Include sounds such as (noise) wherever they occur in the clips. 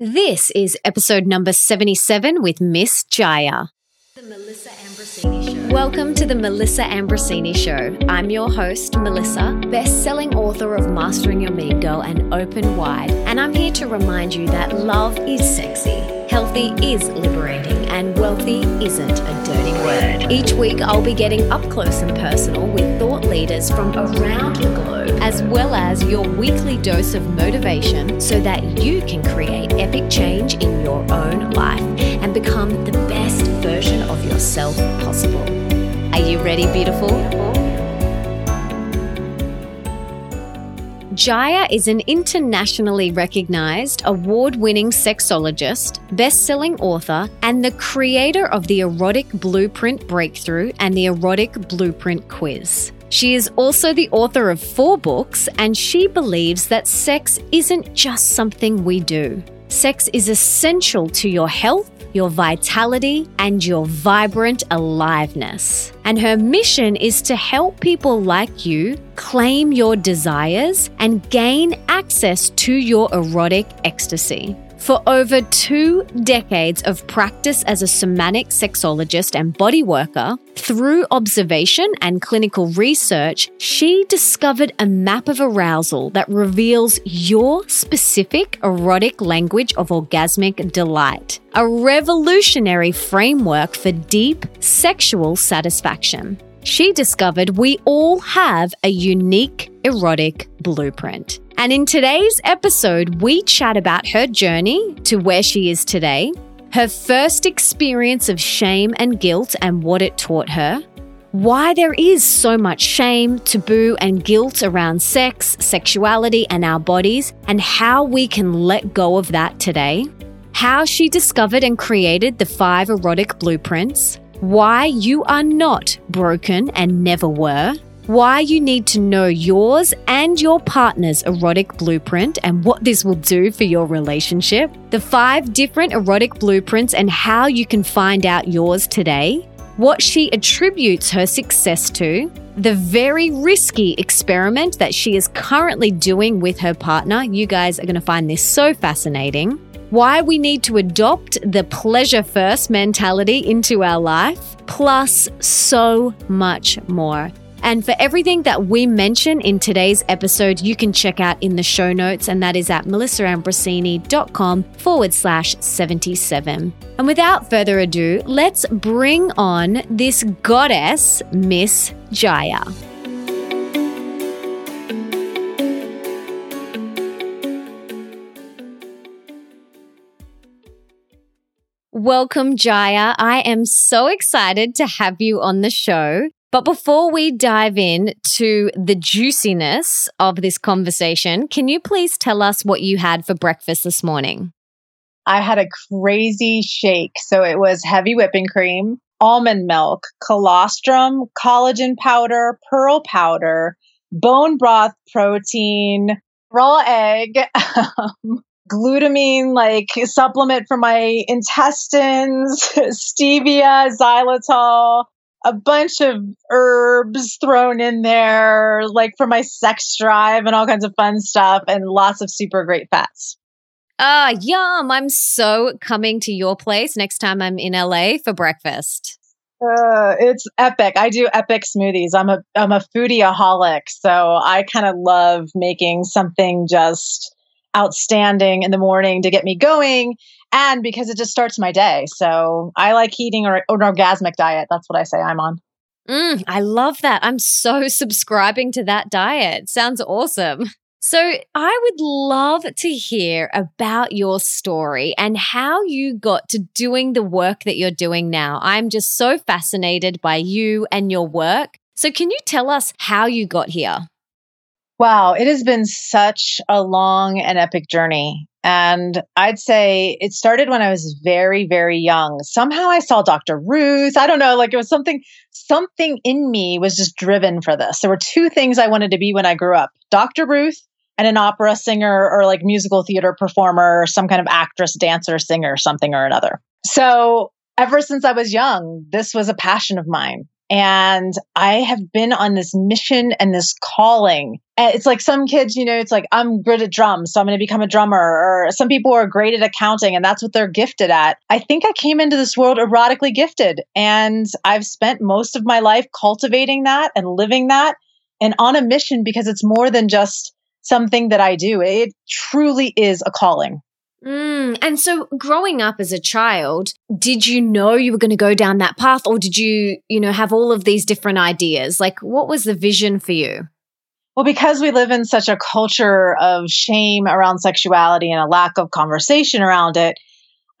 This is episode number 77 with Miss Jaiya. The Melissa Ambrosini Show. Welcome to the Melissa Ambrosini Show. I'm your host, Melissa, best selling author of Mastering Your Mean Girl and Open Wide, and I'm here to remind you that love is sexy, healthy is liberating, and wealthy isn't a dirty word. Each week, I'll be getting up close and personal with leaders from around the globe, as well as your weekly dose of motivation so that you can create epic change in your own life and become the best version of yourself possible. Are you ready, beautiful? Jaiya is an internationally recognized, award winning sexologist, best selling author, and the creator of the Erotic Blueprint Breakthrough and the Erotic Blueprint Quiz. She is also the author of four books, and she believes that sex isn't just something we do. Sex is essential to your health your vitality, and your vibrant aliveness. And her mission is to help people like you claim your desires and gain access to your erotic ecstasy. For over two decades of practice as a somatic sexologist and body worker, through observation and clinical research, she discovered a map of arousal that reveals your specific erotic language of orgasmic delight, a revolutionary framework for deep sexual satisfaction. She discovered we all have a unique erotic blueprint. And in today's episode, we chat about her journey to where she is today, her first experience of shame and guilt and what it taught her, why there is so much shame, taboo, and guilt around sex, sexuality, and our bodies, and how we can let go of that today, how she discovered and created the five erotic blueprints, why you are not broken and never were why you need to know yours and your partner's erotic blueprint and what this will do for your relationship, the five different erotic blueprints and how you can find out yours today, what she attributes her success to, the very risky experiment that she is currently doing with her partner. You guys are going to find this so fascinating. Why we need to adopt the pleasure first mentality into our life, plus so much more. And for everything that we mention in today's episode, you can check out in the show notes, and that is at melissaambrosini.com forward slash 77. And without further ado, let's bring on this goddess, Miss Jaiya. Welcome, Jaiya. I am so excited to have you on the show. But before we dive in to the juiciness of this conversation, can you please tell us what you had for breakfast this morning? I had a crazy shake. So it was heavy whipping cream, almond milk, colostrum, collagen powder, pearl powder, bone broth protein, raw egg, um, glutamine like supplement for my intestines, (laughs) stevia, xylitol, a bunch of herbs thrown in there, like for my sex drive and all kinds of fun stuff, and lots of super great fats. Ah, uh, yum. I'm so coming to your place next time I'm in LA for breakfast. Uh, it's epic. I do epic smoothies. I'm a I'm a foodieaholic, so I kind of love making something just outstanding in the morning to get me going and because it just starts my day. So I like eating an orgasmic diet. That's what I say I'm on. Mm, I love that. I'm so (laughs) subscribing to that diet. Sounds awesome. So, I would love to hear about your story and how you got to doing the work that you're doing now. I'm just so fascinated by you and your work. So, can you tell us how you got here? Wow, it has been such a long and epic journey. And I'd say it started when I was very, very young. Somehow I saw Dr. Ruth. I don't know, like it was something, something in me was just driven for this. There were two things I wanted to be when I grew up Dr. Ruth and an opera singer or like musical theater performer or some kind of actress, dancer, singer, something or another. So ever since I was young, this was a passion of mine. And I have been on this mission and this calling. It's like some kids, you know, it's like, I'm good at drums, so I'm going to become a drummer. Or some people are great at accounting and that's what they're gifted at. I think I came into this world erotically gifted. And I've spent most of my life cultivating that and living that and on a mission because it's more than just something that I do. It truly is a calling. Mm, and so growing up as a child, did you know you were going to go down that path or did you, you know, have all of these different ideas? Like what was the vision for you? Well, because we live in such a culture of shame around sexuality and a lack of conversation around it,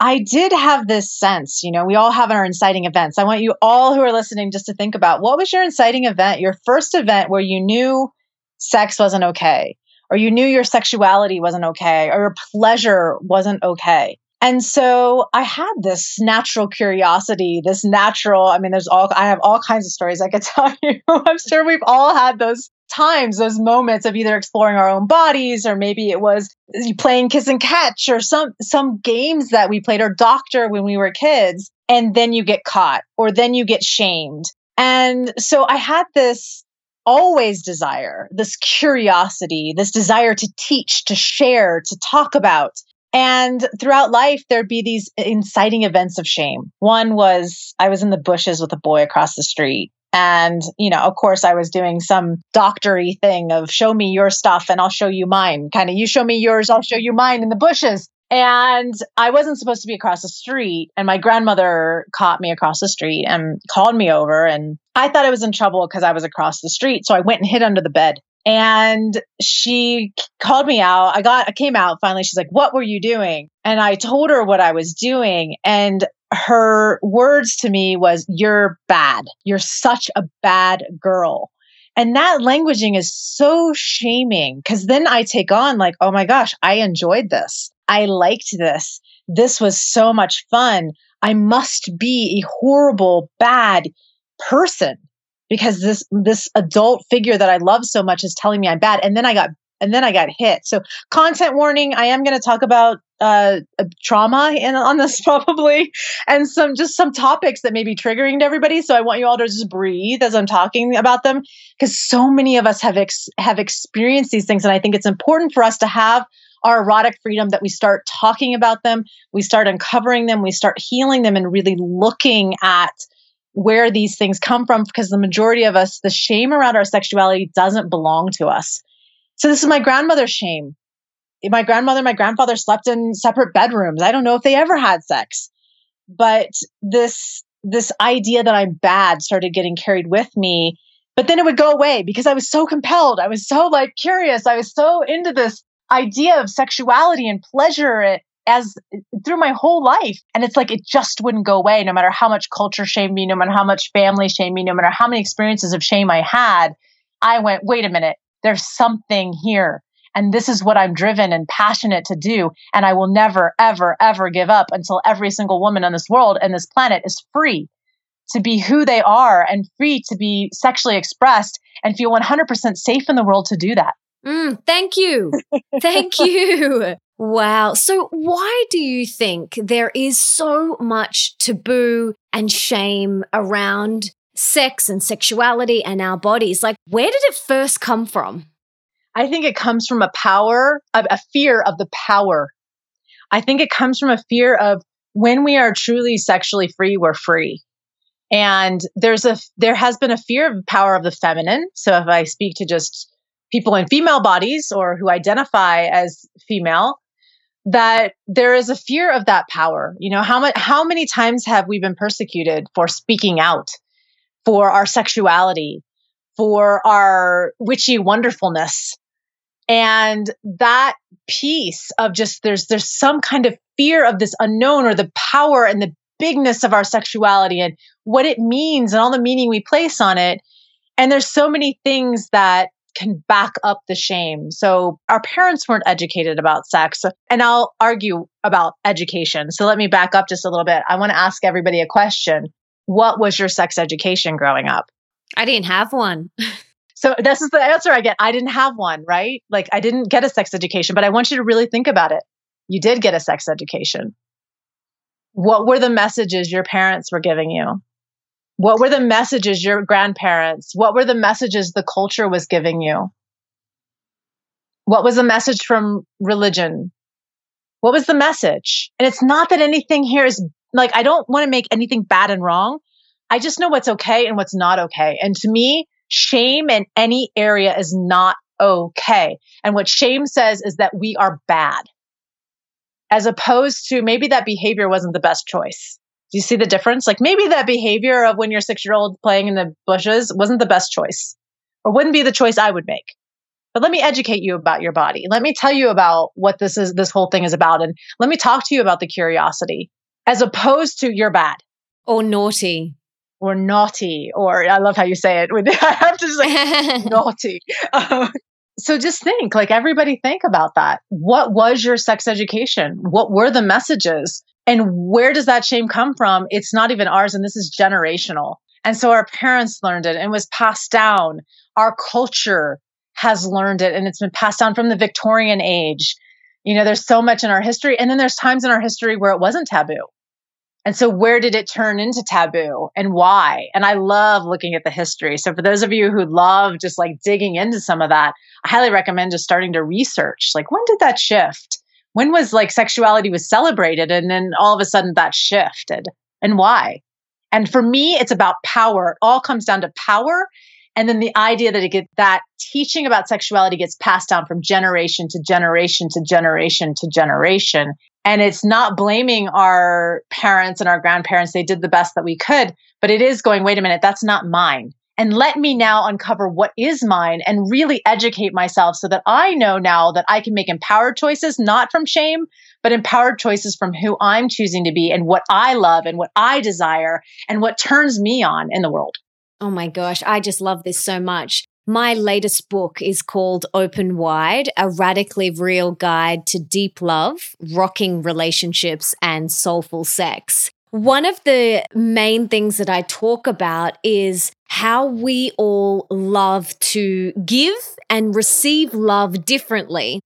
I did have this sense, you know, we all have our inciting events. I want you all who are listening just to think about what was your inciting event, your first event where you knew sex wasn't okay or you knew your sexuality wasn't okay, or your pleasure wasn't okay. And so I had this natural curiosity, this natural, I mean, there's all, I have all kinds of stories I could (laughs) tell you. I'm sure we've all had those times, those moments of either exploring our own bodies, or maybe it was playing kiss and catch, or some, some games that we played, or doctor when we were kids. And then you get caught, or then you get shamed. And so I had this always desire, this curiosity, this desire to teach, to share, to talk about. And throughout life, there'd be these inciting events of shame. One was I was in the bushes with a boy across the street. And, you know, of course, I was doing some doctory thing of show me your stuff and I'll show you mine. Kind of, you show me yours, I'll show you mine in the bushes. And I wasn't supposed to be across the street. And my grandmother caught me across the street and called me over. And I thought I was in trouble because I was across the street. So I went and hid under the bed. And she called me out. I got, I came out finally. She's like, What were you doing? And I told her what I was doing. And her words to me was, You're bad. You're such a bad girl. And that languaging is so shaming because then I take on, like, oh my gosh, I enjoyed this. I liked this. This was so much fun. I must be a horrible, bad person because this this adult figure that I love so much is telling me I'm bad. And then I got and then I got hit. So content warning, I am going to talk about uh, trauma in, on this (laughs) probably and some just some topics that may be triggering to everybody. So I want you all to just breathe as I'm talking about them because so many of us have ex- have experienced these things and I think it's important for us to have our erotic freedom that we start talking about them, we start uncovering them, we start healing them and really looking at where these things come from because the majority of us, the shame around our sexuality doesn't belong to us. So this is my grandmother's shame. My grandmother, my grandfather slept in separate bedrooms. I don't know if they ever had sex. But this this idea that I'm bad started getting carried with me. But then it would go away because I was so compelled. I was so like curious. I was so into this idea of sexuality and pleasure as through my whole life. And it's like it just wouldn't go away no matter how much culture shamed me, no matter how much family shamed me, no matter how many experiences of shame I had. I went, wait a minute, there's something here. And this is what I'm driven and passionate to do. And I will never, ever, ever give up until every single woman on this world and this planet is free to be who they are and free to be sexually expressed and feel 100% safe in the world to do that. Mm, thank you. thank (laughs) you. Wow. So, why do you think there is so much taboo and shame around sex and sexuality and our bodies? Like, where did it first come from? I think it comes from a power, of a fear of the power. I think it comes from a fear of when we are truly sexually free, we're free. And there's a there has been a fear of power of the feminine. So if I speak to just people in female bodies or who identify as female, that there is a fear of that power. You know, how much how many times have we been persecuted for speaking out, for our sexuality, for our witchy wonderfulness? And that piece of just there's there's some kind of fear of this unknown or the power and the bigness of our sexuality and what it means and all the meaning we place on it. And there's so many things that can back up the shame. So our parents weren't educated about sex. And I'll argue about education. So let me back up just a little bit. I want to ask everybody a question. What was your sex education growing up? I didn't have one. (laughs) so this is the answer I get. I didn't have one, right? Like I didn't get a sex education, but I want you to really think about it. You did get a sex education. What were the messages your parents were giving you? What were the messages your grandparents, what were the messages the culture was giving you? What was the message from religion? What was the message? And it's not that anything here is like, I don't want to make anything bad and wrong. I just know what's okay and what's not okay. And to me, shame in any area is not okay. And what shame says is that we are bad, as opposed to maybe that behavior wasn't the best choice. Do you see the difference? Like maybe that behavior of when your six year old playing in the bushes wasn't the best choice or wouldn't be the choice I would make. But let me educate you about your body. Let me tell you about what this is, this whole thing is about. And let me talk to you about the curiosity as opposed to you're bad or naughty or naughty, or I love how you say it. (laughs) I have to say (laughs) naughty. Um, so just think, like everybody think about that. What was your sex education? What were the messages? And where does that shame come from? It's not even ours, and this is generational. And so our parents learned it and was passed down. Our culture has learned it and it's been passed down from the Victorian age. You know, there's so much in our history. And then there's times in our history where it wasn't taboo. And so, where did it turn into taboo and why? And I love looking at the history. So, for those of you who love just like digging into some of that, I highly recommend just starting to research like, when did that shift? When was like sexuality was celebrated and then all of a sudden that shifted and why? And for me, it's about power. It all comes down to power. And then the idea that it get that teaching about sexuality gets passed down from generation to generation to generation to generation. And it's not blaming our parents and our grandparents. They did the best that we could, but it is going, wait a minute, that's not mine. And let me now uncover what is mine and really educate myself so that I know now that I can make empowered choices, not from shame, but empowered choices from who I'm choosing to be and what I love and what I desire and what turns me on in the world. Oh my gosh, I just love this so much. My latest book is called Open Wide A Radically Real Guide to Deep Love, Rocking Relationships, and Soulful Sex. One of the main things that I talk about is how we all love to give and receive love differently.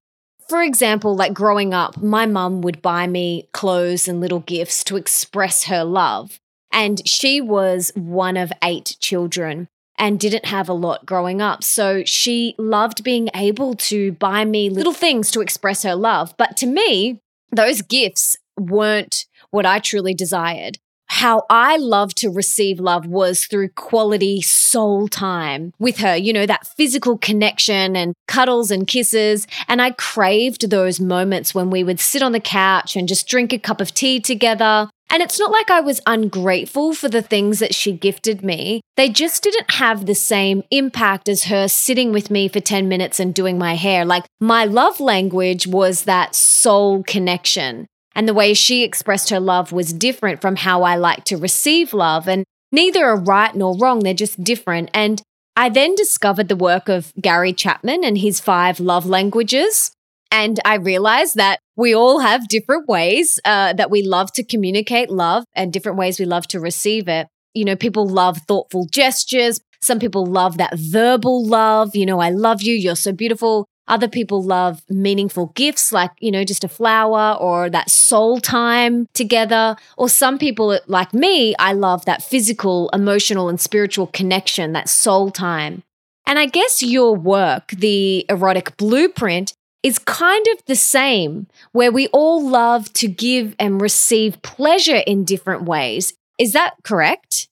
For example, like growing up, my mum would buy me clothes and little gifts to express her love. And she was one of eight children and didn't have a lot growing up. So she loved being able to buy me little things to express her love. But to me, those gifts weren't what I truly desired. How I loved to receive love was through quality soul time with her, you know, that physical connection and cuddles and kisses. And I craved those moments when we would sit on the couch and just drink a cup of tea together and it's not like I was ungrateful for the things that she gifted me. They just didn't have the same impact as her sitting with me for 10 minutes and doing my hair. Like my love language was that soul connection. And the way she expressed her love was different from how I like to receive love. And neither are right nor wrong, they're just different. And I then discovered the work of Gary Chapman and his five love languages. And I realized that we all have different ways uh, that we love to communicate love and different ways we love to receive it. You know, people love thoughtful gestures. Some people love that verbal love. You know, I love you. You're so beautiful. Other people love meaningful gifts like, you know, just a flower or that soul time together. Or some people, like me, I love that physical, emotional, and spiritual connection, that soul time. And I guess your work, the erotic blueprint, is kind of the same, where we all love to give and receive pleasure in different ways. Is that correct?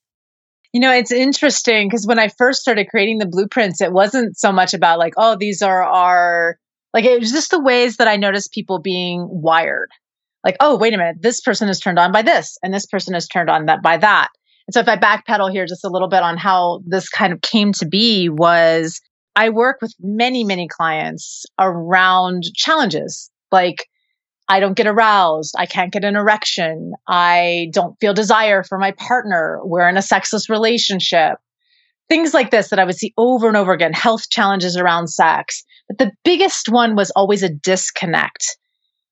You know, it's interesting because when I first started creating the blueprints, it wasn't so much about like, oh, these are our, like, it was just the ways that I noticed people being wired. Like, oh, wait a minute, this person is turned on by this, and this person is turned on that by that. And so if I backpedal here just a little bit on how this kind of came to be was I work with many, many clients around challenges like I don't get aroused. I can't get an erection. I don't feel desire for my partner. We're in a sexless relationship. Things like this that I would see over and over again, health challenges around sex. But the biggest one was always a disconnect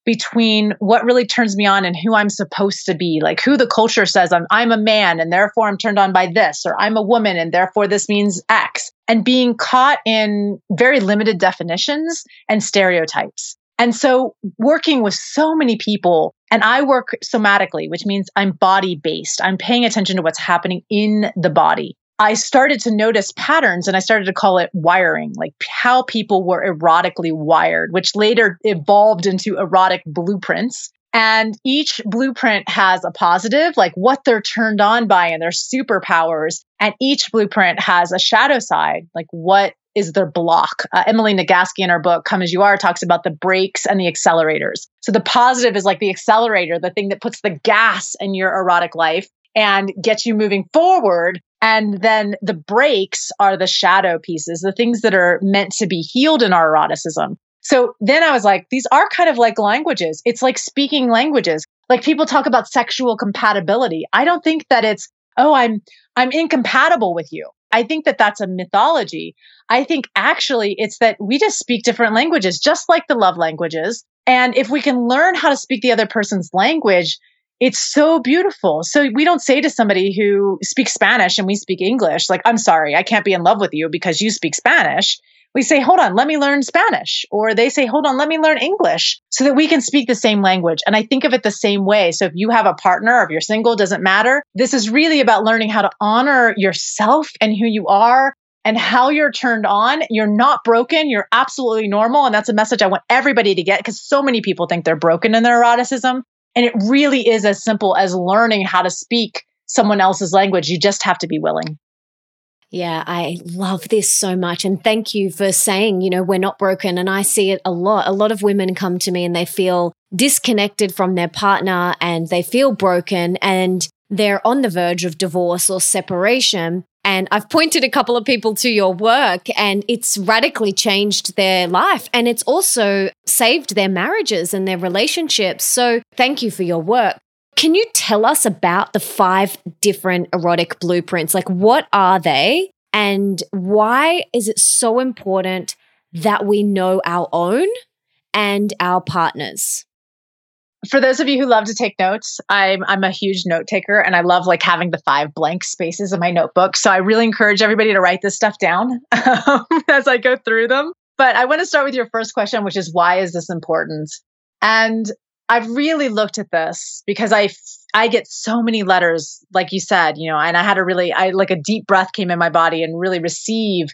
between what really turns me on and who I'm supposed to be, like who the culture says I'm I'm a man and therefore I'm turned on by this or I'm a woman and therefore this means X and being caught in very limited definitions and stereotypes. And so working with so many people and I work somatically, which means I'm body based. I'm paying attention to what's happening in the body. I started to notice patterns and I started to call it wiring, like how people were erotically wired, which later evolved into erotic blueprints. And each blueprint has a positive, like what they're turned on by and their superpowers. And each blueprint has a shadow side, like what is their block. Uh, Emily Nagoski in her book, Come As You Are, talks about the brakes and the accelerators. So the positive is like the accelerator, the thing that puts the gas in your erotic life and gets you moving forward. And then the brakes are the shadow pieces, the things that are meant to be healed in our eroticism. So then I was like, these are kind of like languages. It's like speaking languages. Like people talk about sexual compatibility. I don't think that it's, oh, I'm, I'm incompatible with you. I think that that's a mythology. I think actually it's that we just speak different languages, just like the love languages. And if we can learn how to speak the other person's language, it's so beautiful. So we don't say to somebody who speaks Spanish and we speak English, like, I'm sorry, I can't be in love with you because you speak Spanish. We say, hold on, let me learn Spanish. Or they say, hold on, let me learn English so that we can speak the same language. And I think of it the same way. So if you have a partner or if you're single, doesn't matter. This is really about learning how to honor yourself and who you are and how you're turned on. You're not broken. You're absolutely normal. And that's a message I want everybody to get because so many people think they're broken in their eroticism. And it really is as simple as learning how to speak someone else's language. You just have to be willing. Yeah, I love this so much. And thank you for saying, you know, we're not broken. And I see it a lot. A lot of women come to me and they feel disconnected from their partner and they feel broken and they're on the verge of divorce or separation. And I've pointed a couple of people to your work and it's radically changed their life. And it's also saved their marriages and their relationships. So thank you for your work. Can you tell us about the five different erotic blueprints? Like, what are they? And why is it so important that we know our own and our partners? for those of you who love to take notes, I'm I'm a huge note taker and I love like having the five blank spaces in my notebook. So I really encourage everybody to write this stuff down (laughs) um, as I go through them. But I want to start with your first question, which is why is this important? And I've really looked at this because I I get so many letters, like you said, you know, and I had a really I like a deep breath came in my body and really receive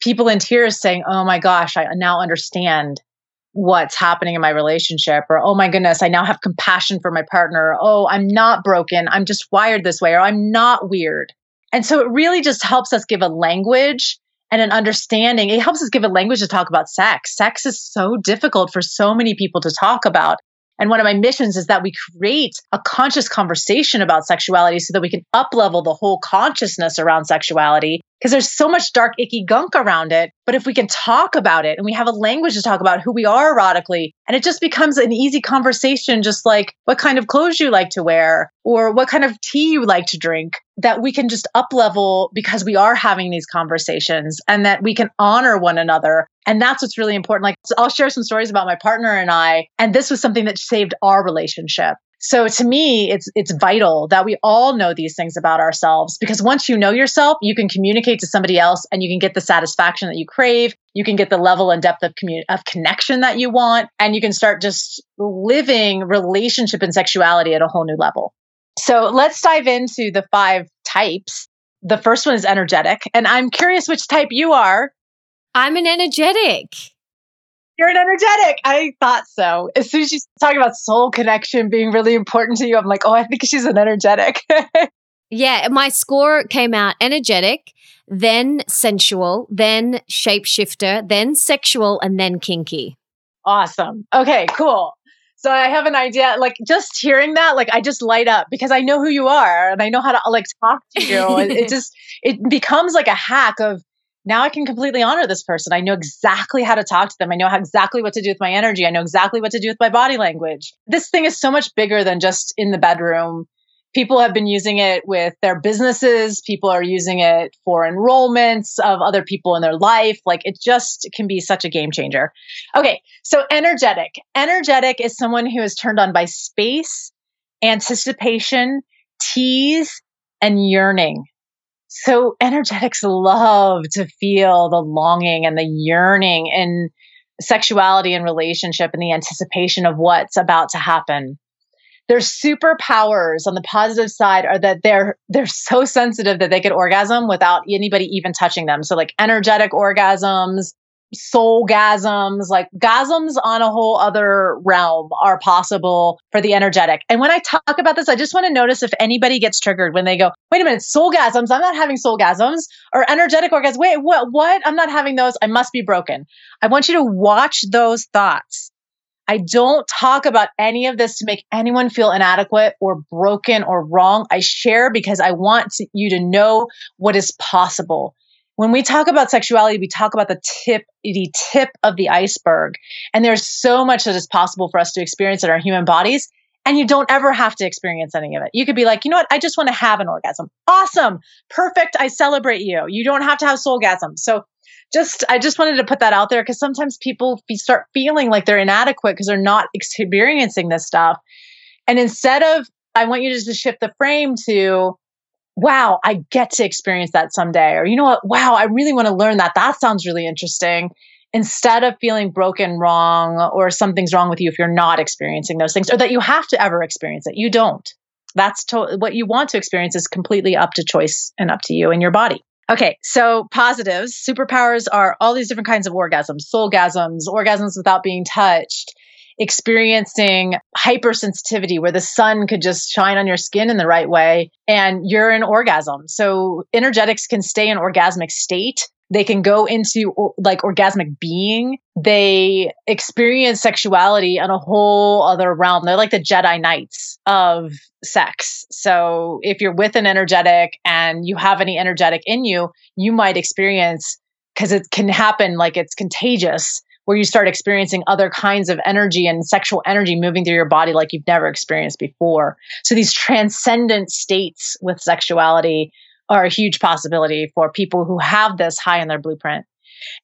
people in tears saying, "Oh my gosh, I now understand." what's happening in my relationship or oh my goodness i now have compassion for my partner oh i'm not broken i'm just wired this way or i'm not weird. And so it really just helps us give a language and an understanding. It helps us give a language to talk about sex. Sex is so difficult for so many people to talk about and one of my missions is that we create a conscious conversation about sexuality so that we can uplevel the whole consciousness around sexuality because there's so much dark, icky gunk around it. But if we can talk about it and we have a language to talk about who we are erotically, and it just becomes an easy conversation, just like what kind of clothes you like to wear or what kind of tea you like to drink, that we can just up level because we are having these conversations and that we can honor one another. And that's what's really important. Like, I'll share some stories about my partner and I, and this was something that saved our relationship. So to me, it's it's vital that we all know these things about ourselves because once you know yourself, you can communicate to somebody else and you can get the satisfaction that you crave. You can get the level and depth of commun- of connection that you want, and you can start just living relationship and sexuality at a whole new level. So let's dive into the five types. The first one is energetic, and I'm curious which type you are. I'm an energetic. You're an energetic. I thought so. As soon as she's talking about soul connection being really important to you, I'm like, oh, I think she's an energetic. (laughs) yeah, my score came out energetic, then sensual, then shapeshifter, then sexual, and then kinky. Awesome. Okay, cool. So I have an idea. Like just hearing that, like I just light up because I know who you are and I know how to like talk to you. it, (laughs) it just it becomes like a hack of now I can completely honor this person. I know exactly how to talk to them. I know exactly what to do with my energy. I know exactly what to do with my body language. This thing is so much bigger than just in the bedroom. People have been using it with their businesses. People are using it for enrollments of other people in their life. Like it just can be such a game changer. Okay. So energetic. Energetic is someone who is turned on by space, anticipation, tease, and yearning. So energetics love to feel the longing and the yearning and sexuality and relationship and the anticipation of what's about to happen. Their superpowers on the positive side are that they're they're so sensitive that they could orgasm without anybody even touching them. So like energetic orgasms soul gasms, like gasms on a whole other realm are possible for the energetic. And when I talk about this, I just want to notice if anybody gets triggered when they go, wait a minute, soul gasms, I'm not having soul gasms or energetic orgasms. Wait, what, what? I'm not having those. I must be broken. I want you to watch those thoughts. I don't talk about any of this to make anyone feel inadequate or broken or wrong. I share because I want you to know what is possible when we talk about sexuality, we talk about the tip, the tip of the iceberg. And there's so much that is possible for us to experience in our human bodies. And you don't ever have to experience any of it. You could be like, you know what? I just want to have an orgasm. Awesome. Perfect. I celebrate you. You don't have to have soulgasm. So just, I just wanted to put that out there because sometimes people start feeling like they're inadequate because they're not experiencing this stuff. And instead of, I want you to just shift the frame to, wow, I get to experience that someday. Or, you know what? Wow, I really want to learn that. That sounds really interesting. Instead of feeling broken, wrong, or something's wrong with you if you're not experiencing those things, or that you have to ever experience it, you don't. That's to- what you want to experience is completely up to choice and up to you and your body. Okay, so positives, superpowers are all these different kinds of orgasms, soulgasms, orgasms without being touched, experiencing hypersensitivity where the sun could just shine on your skin in the right way and you're in orgasm. So energetics can stay in orgasmic state. They can go into like orgasmic being. They experience sexuality on a whole other realm. They're like the Jedi Knights of sex. So if you're with an energetic and you have any energetic in you, you might experience because it can happen like it's contagious where you start experiencing other kinds of energy and sexual energy moving through your body like you've never experienced before. So these transcendent states with sexuality are a huge possibility for people who have this high in their blueprint.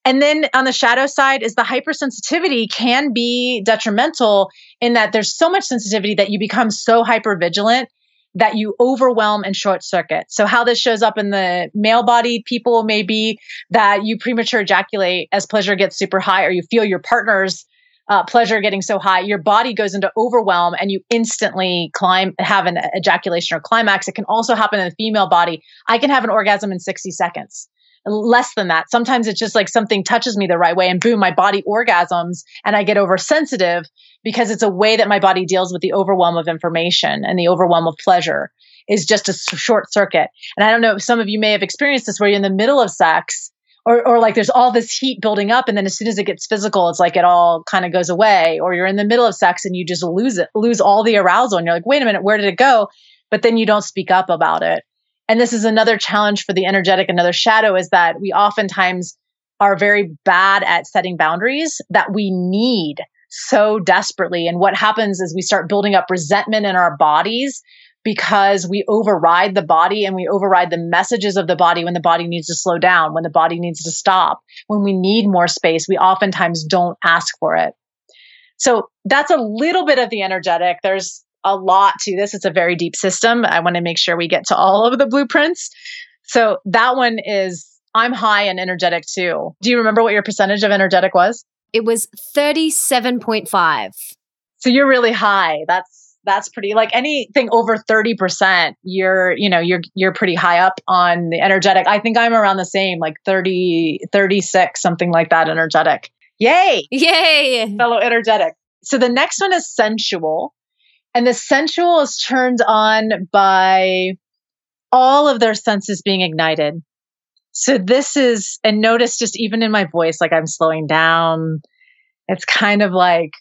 And then on the shadow side is the hypersensitivity can be detrimental in that there's so much sensitivity that you become so hyper vigilant that you overwhelm and short circuit. So, how this shows up in the male body people may be that you premature ejaculate as pleasure gets super high, or you feel your partner's uh, pleasure getting so high, your body goes into overwhelm and you instantly climb, have an ejaculation or climax. It can also happen in the female body. I can have an orgasm in 60 seconds less than that. Sometimes it's just like something touches me the right way and boom, my body orgasms and I get oversensitive because it's a way that my body deals with the overwhelm of information and the overwhelm of pleasure is just a short circuit. And I don't know if some of you may have experienced this where you're in the middle of sex or, or like there's all this heat building up and then as soon as it gets physical it's like it all kind of goes away or you're in the middle of sex and you just lose it lose all the arousal and you're like wait a minute where did it go but then you don't speak up about it and this is another challenge for the energetic, another shadow is that we oftentimes are very bad at setting boundaries that we need so desperately. And what happens is we start building up resentment in our bodies because we override the body and we override the messages of the body when the body needs to slow down, when the body needs to stop, when we need more space. We oftentimes don't ask for it. So that's a little bit of the energetic. There's a lot to this. It's a very deep system. I want to make sure we get to all of the blueprints. So that one is I'm high and energetic too. Do you remember what your percentage of energetic was? It was 37.5. So you're really high. That's that's pretty like anything over 30% you're you know you're you're pretty high up on the energetic i think i'm around the same like 30 36 something like that energetic yay yay fellow energetic so the next one is sensual and the sensual is turned on by all of their senses being ignited. So this is, and notice just even in my voice, like I'm slowing down. It's kind of like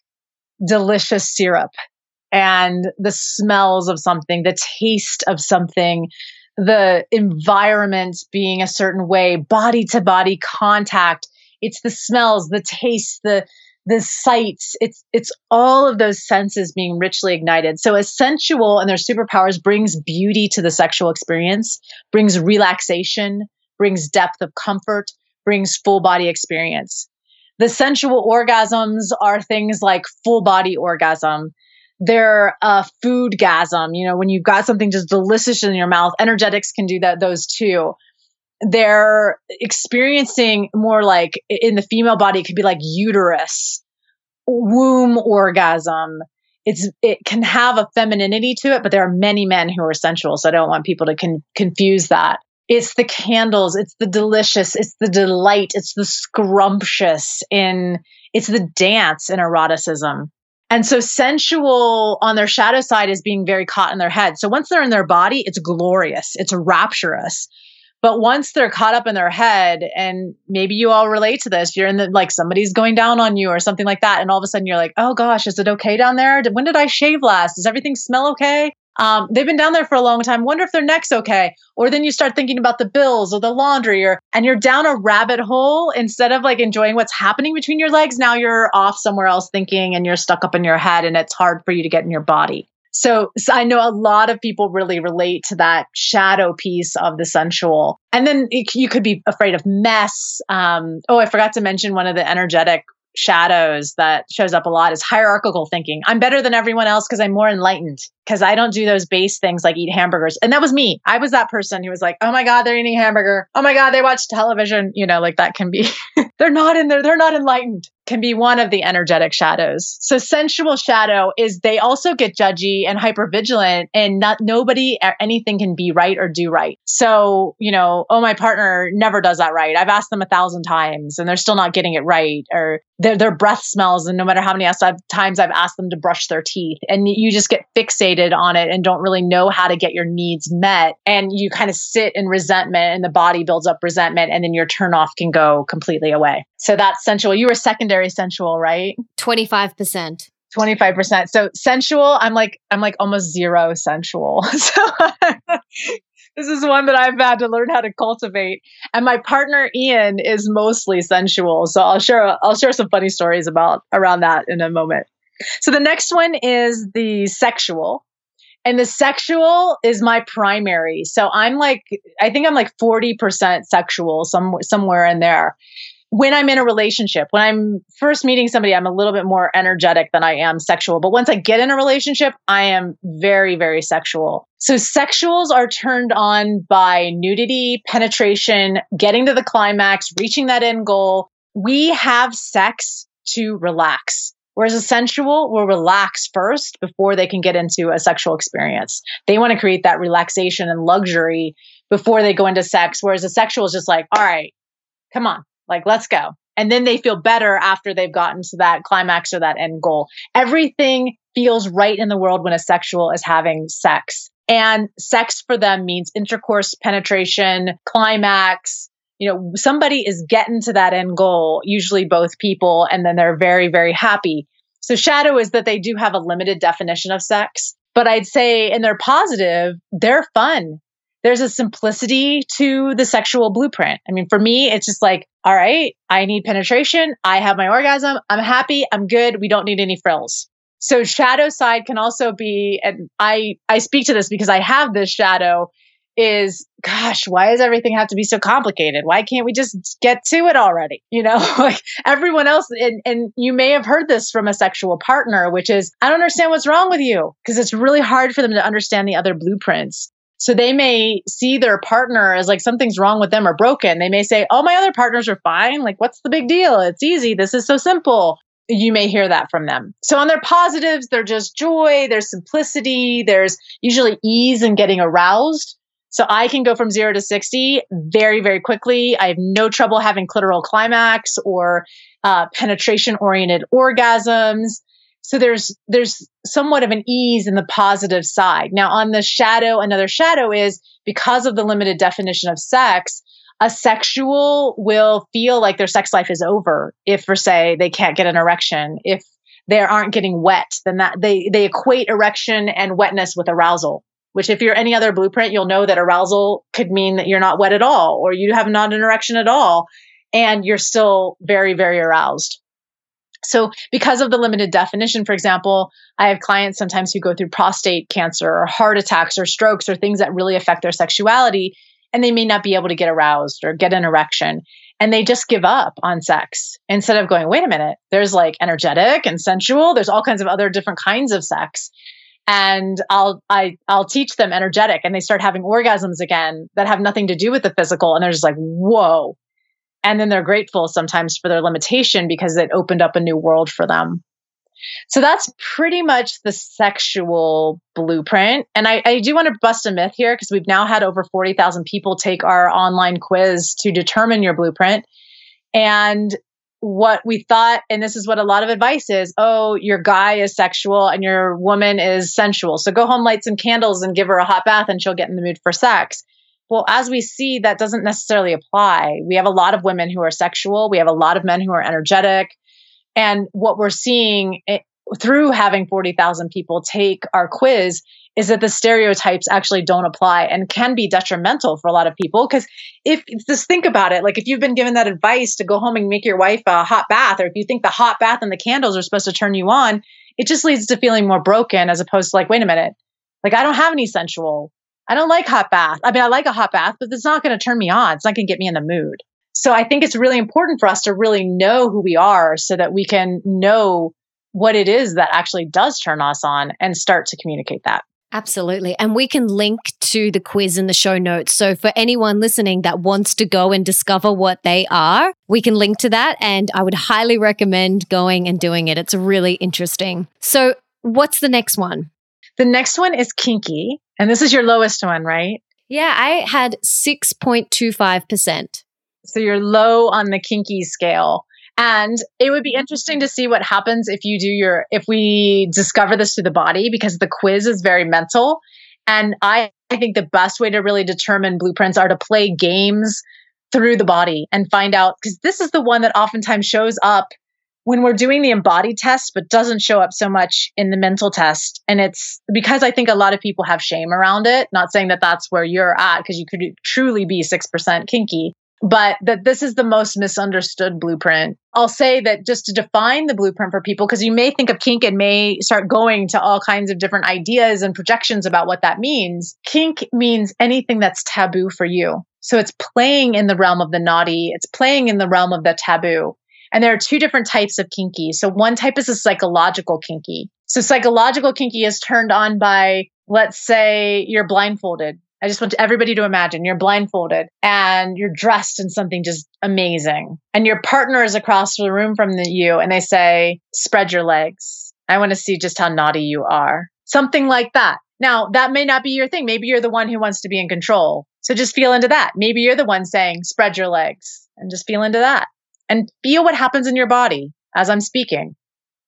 delicious syrup and the smells of something, the taste of something, the environment being a certain way, body to body contact. It's the smells, the taste, the the sights it's it's all of those senses being richly ignited. So as sensual and their superpowers brings beauty to the sexual experience brings relaxation brings depth of comfort brings full body experience. The sensual orgasms are things like full body orgasm. They're a food gasm you know when you've got something just delicious in your mouth energetics can do that those too they're experiencing more like in the female body, it could be like uterus, womb orgasm. It's it can have a femininity to it, but there are many men who are sensual. So I don't want people to con- confuse that. It's the candles, it's the delicious, it's the delight, it's the scrumptious in it's the dance in eroticism. And so sensual on their shadow side is being very caught in their head. So once they're in their body, it's glorious, it's rapturous. But once they're caught up in their head, and maybe you all relate to this, you're in the like somebody's going down on you or something like that. And all of a sudden you're like, oh gosh, is it okay down there? When did I shave last? Does everything smell okay? Um, they've been down there for a long time. Wonder if their neck's okay. Or then you start thinking about the bills or the laundry, or and you're down a rabbit hole instead of like enjoying what's happening between your legs. Now you're off somewhere else thinking, and you're stuck up in your head, and it's hard for you to get in your body. So, so, I know a lot of people really relate to that shadow piece of the sensual. And then it, you could be afraid of mess. Um, oh, I forgot to mention one of the energetic shadows that shows up a lot is hierarchical thinking. I'm better than everyone else because I'm more enlightened because I don't do those base things like eat hamburgers. And that was me. I was that person who was like, oh my God, they're eating hamburger. Oh my God, they watch television. You know, like that can be, (laughs) they're not in there. They're not enlightened can be one of the energetic shadows. So sensual shadow is they also get judgy and hyper vigilant and not nobody anything can be right or do right. So, you know, oh, my partner never does that right. I've asked them a thousand times and they're still not getting it right. Or their, their breath smells. And no matter how many times I've asked them to brush their teeth and you just get fixated on it and don't really know how to get your needs met. And you kind of sit in resentment and the body builds up resentment and then your turn off can go completely away. So that's sensual. You were secondary sensual, right? 25%. 25%. So sensual, I'm like I'm like almost zero sensual. (laughs) So this is one that I've had to learn how to cultivate. And my partner Ian is mostly sensual. So I'll share I'll share some funny stories about around that in a moment. So the next one is the sexual. And the sexual is my primary. So I'm like I think I'm like 40% sexual some somewhere in there when I'm in a relationship, when I'm first meeting somebody, I'm a little bit more energetic than I am sexual. But once I get in a relationship, I am very, very sexual. So sexuals are turned on by nudity, penetration, getting to the climax, reaching that end goal. We have sex to relax. Whereas a sensual will relax first before they can get into a sexual experience. They want to create that relaxation and luxury before they go into sex. Whereas a sexual is just like, all right, come on, like, let's go. And then they feel better after they've gotten to that climax or that end goal. Everything feels right in the world when a sexual is having sex. And sex for them means intercourse, penetration, climax. You know, somebody is getting to that end goal, usually both people, and then they're very, very happy. So, shadow is that they do have a limited definition of sex. But I'd say, and they're positive, they're fun there's a simplicity to the sexual blueprint. I mean, for me, it's just like, all right, I need penetration. I have my orgasm. I'm happy. I'm good. We don't need any frills. So shadow side can also be, and I, I speak to this because I have this shadow is gosh why does everything have to be so complicated why can't we just get to it already you know (laughs) like everyone else and, and you may have heard this from a sexual partner which is i don't understand what's wrong with you because it's really hard for them to understand the other blueprints so they may see their partner as like something's wrong with them or broken. They may say, Oh, my other partners are fine. Like, what's the big deal? It's easy. This is so simple. You may hear that from them. So on their positives, they're just joy, there's simplicity, there's usually ease in getting aroused. So I can go from zero to 60 very, very quickly. I have no trouble having clitoral climax or uh, penetration oriented orgasms. So there's there's somewhat of an ease in the positive side. Now on the shadow, another shadow is because of the limited definition of sex, a sexual will feel like their sex life is over if for say they can't get an erection, if they aren't getting wet, then that they they equate erection and wetness with arousal. Which if you're any other blueprint, you'll know that arousal could mean that you're not wet at all or you have not an erection at all and you're still very very aroused. So, because of the limited definition, for example, I have clients sometimes who go through prostate cancer or heart attacks or strokes or things that really affect their sexuality, and they may not be able to get aroused or get an erection. And they just give up on sex instead of going, wait a minute, there's like energetic and sensual, there's all kinds of other different kinds of sex. and I'll I I'll teach them energetic and they start having orgasms again that have nothing to do with the physical and they're just like whoa and then they're grateful sometimes for their limitation because it opened up a new world for them so that's pretty much the sexual blueprint and I, I do want to bust a myth here because we've now had over 40,000 people take our online quiz to determine your blueprint and what we thought, and this is what a lot of advice is oh, your guy is sexual and your woman is sensual. So go home, light some candles, and give her a hot bath, and she'll get in the mood for sex. Well, as we see, that doesn't necessarily apply. We have a lot of women who are sexual, we have a lot of men who are energetic. And what we're seeing it, eh, through having 40,000 people take our quiz is that the stereotypes actually don't apply and can be detrimental for a lot of people. Because if just think about it, like if you've been given that advice to go home and make your wife a hot bath, or if you think the hot bath and the candles are supposed to turn you on, it just leads to feeling more broken as opposed to like, wait a minute, like I don't have any sensual. I don't like hot bath. I mean, I like a hot bath, but it's not going to turn me on. It's not going to get me in the mood. So I think it's really important for us to really know who we are so that we can know what it is that actually does turn us on and start to communicate that. Absolutely. And we can link to the quiz in the show notes. So for anyone listening that wants to go and discover what they are, we can link to that. And I would highly recommend going and doing it. It's really interesting. So what's the next one? The next one is kinky. And this is your lowest one, right? Yeah, I had 6.25%. So you're low on the kinky scale. And it would be interesting to see what happens if you do your, if we discover this through the body, because the quiz is very mental. And I, I think the best way to really determine blueprints are to play games through the body and find out, because this is the one that oftentimes shows up when we're doing the embodied test, but doesn't show up so much in the mental test. And it's because I think a lot of people have shame around it. Not saying that that's where you're at, because you could truly be 6% kinky but that this is the most misunderstood blueprint. I'll say that just to define the blueprint for people, because you may think of kink and may start going to all kinds of different ideas and projections about what that means. Kink means anything that's taboo for you. So it's playing in the realm of the naughty, it's playing in the realm of the taboo. And there are two different types of kinky. So one type is a psychological kinky. So psychological kinky is turned on by, let's say, you're blindfolded I just want everybody to imagine you're blindfolded and you're dressed in something just amazing. And your partner is across the room from the, you and they say, spread your legs. I want to see just how naughty you are. Something like that. Now, that may not be your thing. Maybe you're the one who wants to be in control. So just feel into that. Maybe you're the one saying, spread your legs and just feel into that and feel what happens in your body as I'm speaking.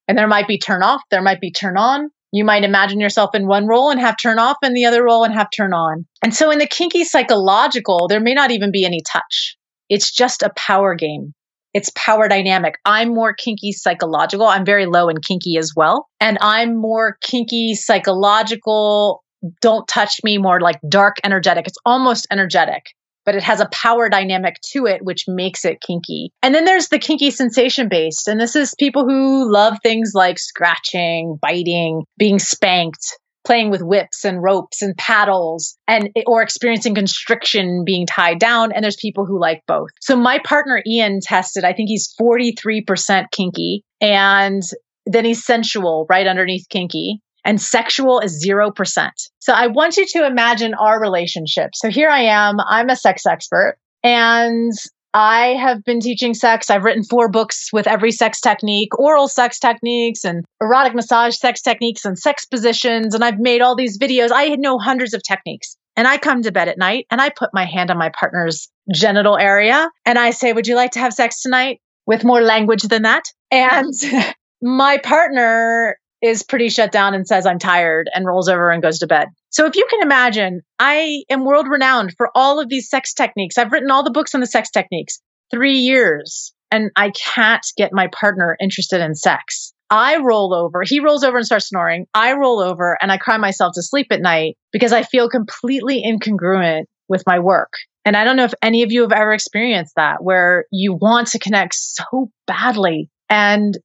And there might be turn off, there might be turn on, you might imagine yourself in one role and have turn off and the other role and have turn on. And so in the kinky psychological, there may not even be any touch. It's just a power game. It's power dynamic. I'm more kinky psychological. I'm very low in kinky as well. And I'm more kinky psychological. Don't touch me, more like dark energetic. It's almost energetic but it has a power dynamic to it, which makes it kinky. And then there's the kinky sensation based. And this is people who love things like scratching, biting, being spanked, playing with whips and ropes and paddles and or experiencing constriction being tied down and there's people who like both. So my partner Ian tested I think he's 43% kinky and then he's sensual right underneath kinky and sexual is 0%. So I want you to imagine our relationship. So here I am, I'm a sex expert and I have been teaching sex. I've written four books with every sex technique, oral sex techniques and erotic massage sex techniques and sex positions. And I've made all these videos. I know hundreds of techniques. And I come to bed at night and I put my hand on my partner's genital area and I say, Would you like to have sex tonight? With more language than that. And (laughs) my partner is pretty shut down and says, I'm tired and rolls over and goes to bed. So if you can imagine, I am world renowned for all of these sex techniques. I've written all the books on the sex techniques, three years, and I can't get my partner interested in sex. I roll over, he rolls over and starts snoring. I roll over and I cry myself to sleep at night because I feel completely incongruent with my work. And I don't know if any of you have ever experienced that where you want to connect so badly and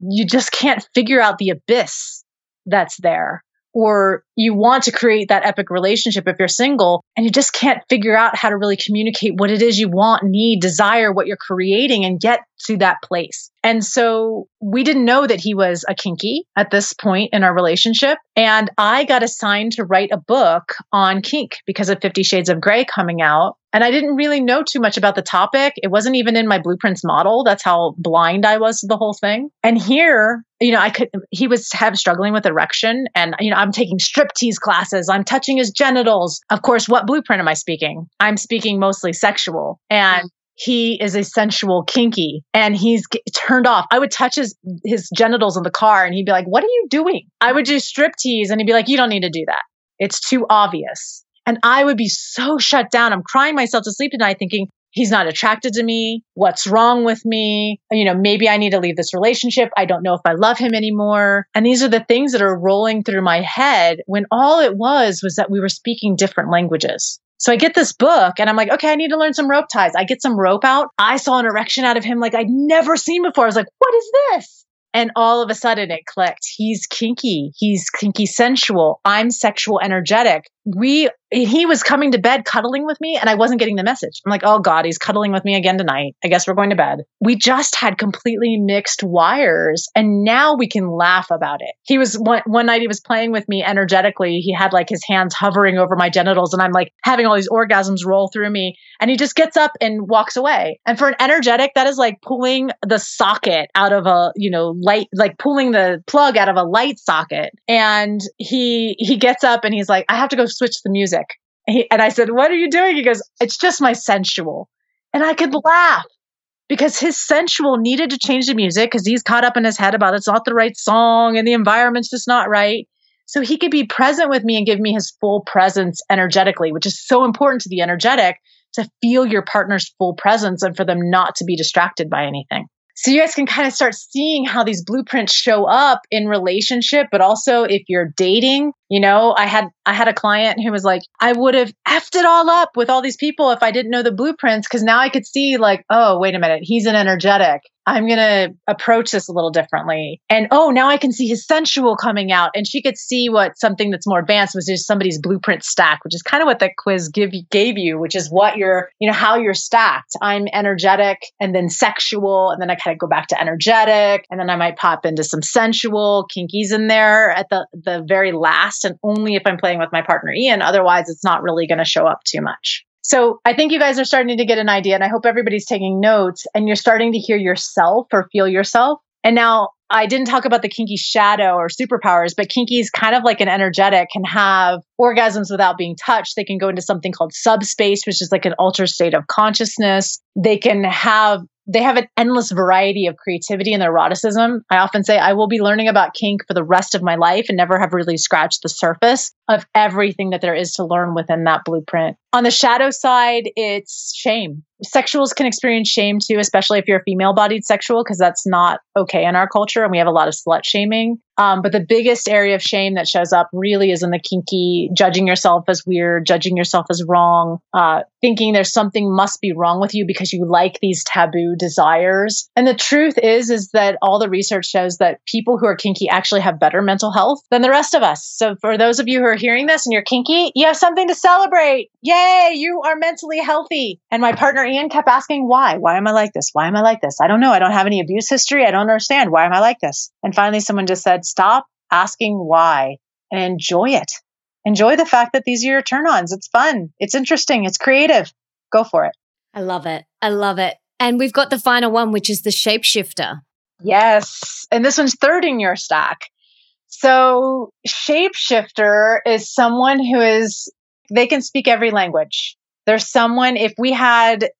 you just can't figure out the abyss that's there. Or you want to create that epic relationship if you're single and you just can't figure out how to really communicate what it is you want, need, desire, what you're creating and get to that place. And so we didn't know that he was a kinky at this point in our relationship. And I got assigned to write a book on kink because of Fifty Shades of Grey coming out. And I didn't really know too much about the topic. It wasn't even in my blueprints model. That's how blind I was to the whole thing. And here, you know, I could, he was have struggling with erection and, you know, I'm taking striptease classes. I'm touching his genitals. Of course, what blueprint am I speaking? I'm speaking mostly sexual. And he is a sensual kinky and he's g- turned off. I would touch his his genitals in the car and he'd be like, "What are you doing?" I would do striptease and he'd be like, "You don't need to do that. It's too obvious." And I would be so shut down. I'm crying myself to sleep at night thinking, he's not attracted to me. What's wrong with me? You know, maybe I need to leave this relationship. I don't know if I love him anymore. And these are the things that are rolling through my head when all it was was that we were speaking different languages. So I get this book and I'm like, okay, I need to learn some rope ties. I get some rope out. I saw an erection out of him like I'd never seen before. I was like, what is this? And all of a sudden it clicked. He's kinky. He's kinky sensual. I'm sexual energetic. We he was coming to bed cuddling with me and I wasn't getting the message. I'm like, oh God, he's cuddling with me again tonight. I guess we're going to bed. We just had completely mixed wires and now we can laugh about it. He was one, one night he was playing with me energetically. He had like his hands hovering over my genitals and I'm like having all these orgasms roll through me and he just gets up and walks away. And for an energetic, that is like pulling the socket out of a, you know, light, like pulling the plug out of a light socket. And he, he gets up and he's like, I have to go switch the music. He, and I said, What are you doing? He goes, It's just my sensual. And I could laugh because his sensual needed to change the music because he's caught up in his head about it's not the right song and the environment's just not right. So he could be present with me and give me his full presence energetically, which is so important to the energetic to feel your partner's full presence and for them not to be distracted by anything. So you guys can kind of start seeing how these blueprints show up in relationship, but also if you're dating, you know, I had I had a client who was like, I would have effed it all up with all these people if I didn't know the blueprints because now I could see like, oh, wait a minute, he's an energetic. I'm going to approach this a little differently. And oh, now I can see his sensual coming out. And she could see what something that's more advanced was just somebody's blueprint stack, which is kind of what that quiz give, gave you, which is what you're, you know, how you're stacked. I'm energetic and then sexual. And then I kind of go back to energetic. And then I might pop into some sensual kinkies in there at the, the very last. And only if I'm playing with my partner, Ian. Otherwise, it's not really going to show up too much. So I think you guys are starting to get an idea, and I hope everybody's taking notes and you're starting to hear yourself or feel yourself. And now I didn't talk about the kinky shadow or superpowers, but kinky is kind of like an energetic, can have orgasms without being touched. They can go into something called subspace, which is like an altered state of consciousness. They can have they have an endless variety of creativity and eroticism. I often say I will be learning about kink for the rest of my life and never have really scratched the surface of everything that there is to learn within that blueprint. On the shadow side, it's shame. Sexuals can experience shame too, especially if you're a female bodied sexual, because that's not okay in our culture. And we have a lot of slut shaming. Um, but the biggest area of shame that shows up really is in the kinky, judging yourself as weird, judging yourself as wrong, uh, thinking there's something must be wrong with you because you like these taboo desires. And the truth is, is that all the research shows that people who are kinky actually have better mental health than the rest of us. So for those of you who are hearing this and you're kinky, you have something to celebrate. Yay, you are mentally healthy. And my partner Ian kept asking, why? Why am I like this? Why am I like this? I don't know. I don't have any abuse history. I don't understand. Why am I like this? And finally, someone just said, stop asking why and enjoy it. Enjoy the fact that these are your turn ons. It's fun. It's interesting. It's creative. Go for it. I love it. I love it. And we've got the final one, which is the shapeshifter. Yes. And this one's third in your stack. So, shapeshifter is someone who is, they can speak every language. There's someone, if we had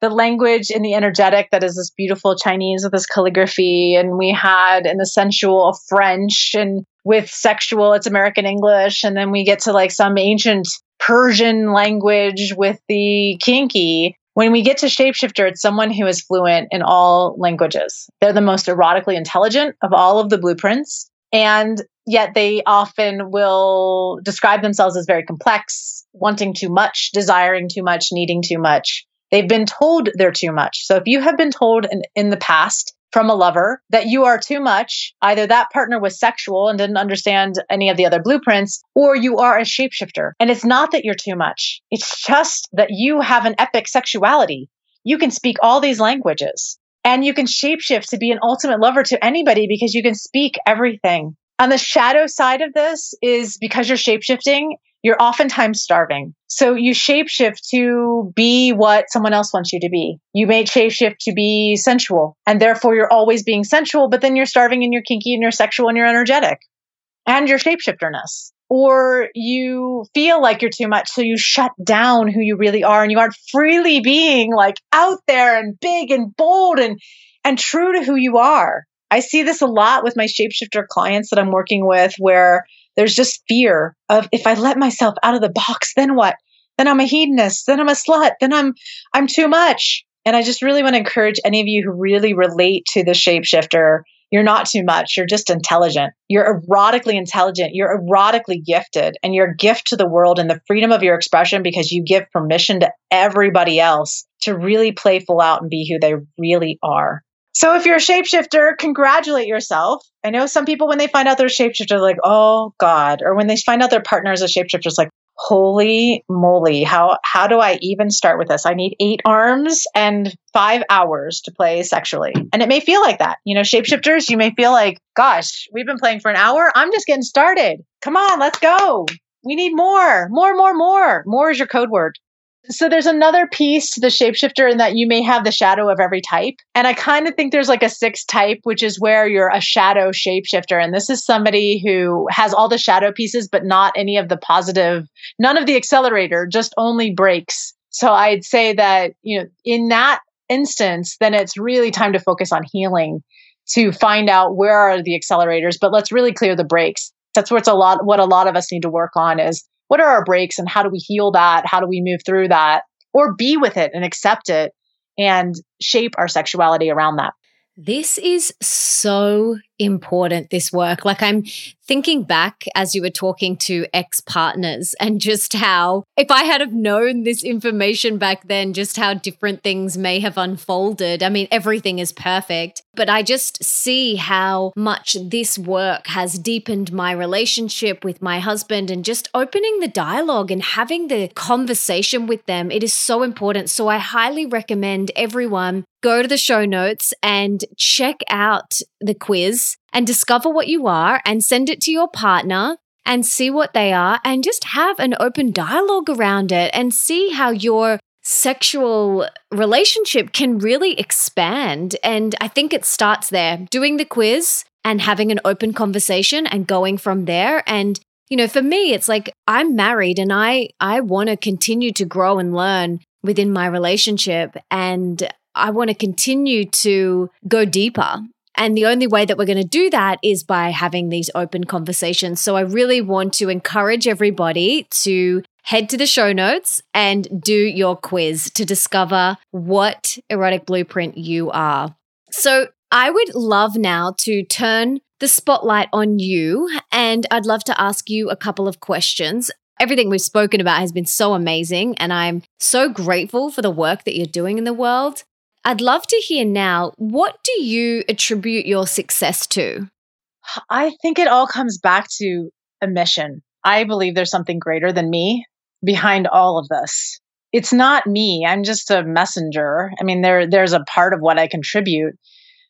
the language in the energetic that is this beautiful Chinese with this calligraphy, and we had in the sensual French, and with sexual, it's American English, and then we get to like some ancient Persian language with the kinky. When we get to shapeshifter, it's someone who is fluent in all languages. They're the most erotically intelligent of all of the blueprints. And yet they often will describe themselves as very complex, wanting too much, desiring too much, needing too much. They've been told they're too much. So if you have been told in, in the past from a lover that you are too much, either that partner was sexual and didn't understand any of the other blueprints, or you are a shapeshifter. And it's not that you're too much. It's just that you have an epic sexuality. You can speak all these languages And you can shapeshift to be an ultimate lover to anybody because you can speak everything. On the shadow side of this is because you're shapeshifting, you're oftentimes starving. So you shapeshift to be what someone else wants you to be. You may shapeshift to be sensual and therefore you're always being sensual, but then you're starving and you're kinky and you're sexual and you're energetic and your shapeshifterness. Or you feel like you're too much, so you shut down who you really are and you aren't freely being like out there and big and bold and, and true to who you are. I see this a lot with my shapeshifter clients that I'm working with where there's just fear of if I let myself out of the box, then what? Then I'm a hedonist, then I'm a slut, then I'm I'm too much. And I just really want to encourage any of you who really relate to the shapeshifter. You're not too much. You're just intelligent. You're erotically intelligent. You're erotically gifted, and you're a gift to the world and the freedom of your expression because you give permission to everybody else to really play full out and be who they really are. So if you're a shapeshifter, congratulate yourself. I know some people when they find out they're a shapeshifter, like, oh God. Or when they find out their partner is a shapeshifter, it's like, holy moly, how how do I even start with this? I need eight arms and five hours to play sexually. And it may feel like that. You know, shapeshifters, you may feel like, gosh, we've been playing for an hour. I'm just getting started. Come on, let's go. We need more, more, more, more. More is your code word. So there's another piece to the shapeshifter in that you may have the shadow of every type. And I kind of think there's like a sixth type, which is where you're a shadow shapeshifter. And this is somebody who has all the shadow pieces, but not any of the positive, none of the accelerator, just only brakes. So I'd say that, you know, in that instance, then it's really time to focus on healing to find out where are the accelerators, but let's really clear the brakes. That's where it's a lot, what a lot of us need to work on is what are our brakes and how do we heal that? How do we move through that or be with it and accept it and shape our sexuality around that? This is so important, this work. Like, I'm thinking back as you were talking to ex partners and just how, if I had have known this information back then, just how different things may have unfolded. I mean, everything is perfect, but I just see how much this work has deepened my relationship with my husband and just opening the dialogue and having the conversation with them. It is so important. So, I highly recommend everyone go to the show notes and check out the quiz and discover what you are and send it to your partner and see what they are and just have an open dialogue around it and see how your sexual relationship can really expand. And I think it starts there doing the quiz and having an open conversation and going from there. And, you know, for me, it's like I'm married and I, I want to continue to grow and learn within my relationship. And I want to continue to go deeper and the only way that we're going to do that is by having these open conversations. So I really want to encourage everybody to head to the show notes and do your quiz to discover what erotic blueprint you are. So I would love now to turn the spotlight on you, and I'd love to ask you a couple of questions. Everything we've spoken about has been so amazing, and I'm so grateful for the work that you're doing in the world. I'd love to hear now what do you attribute your success to? I think it all comes back to a mission. I believe there's something greater than me behind all of this. It's not me. I'm just a messenger. I mean, there there's a part of what I contribute,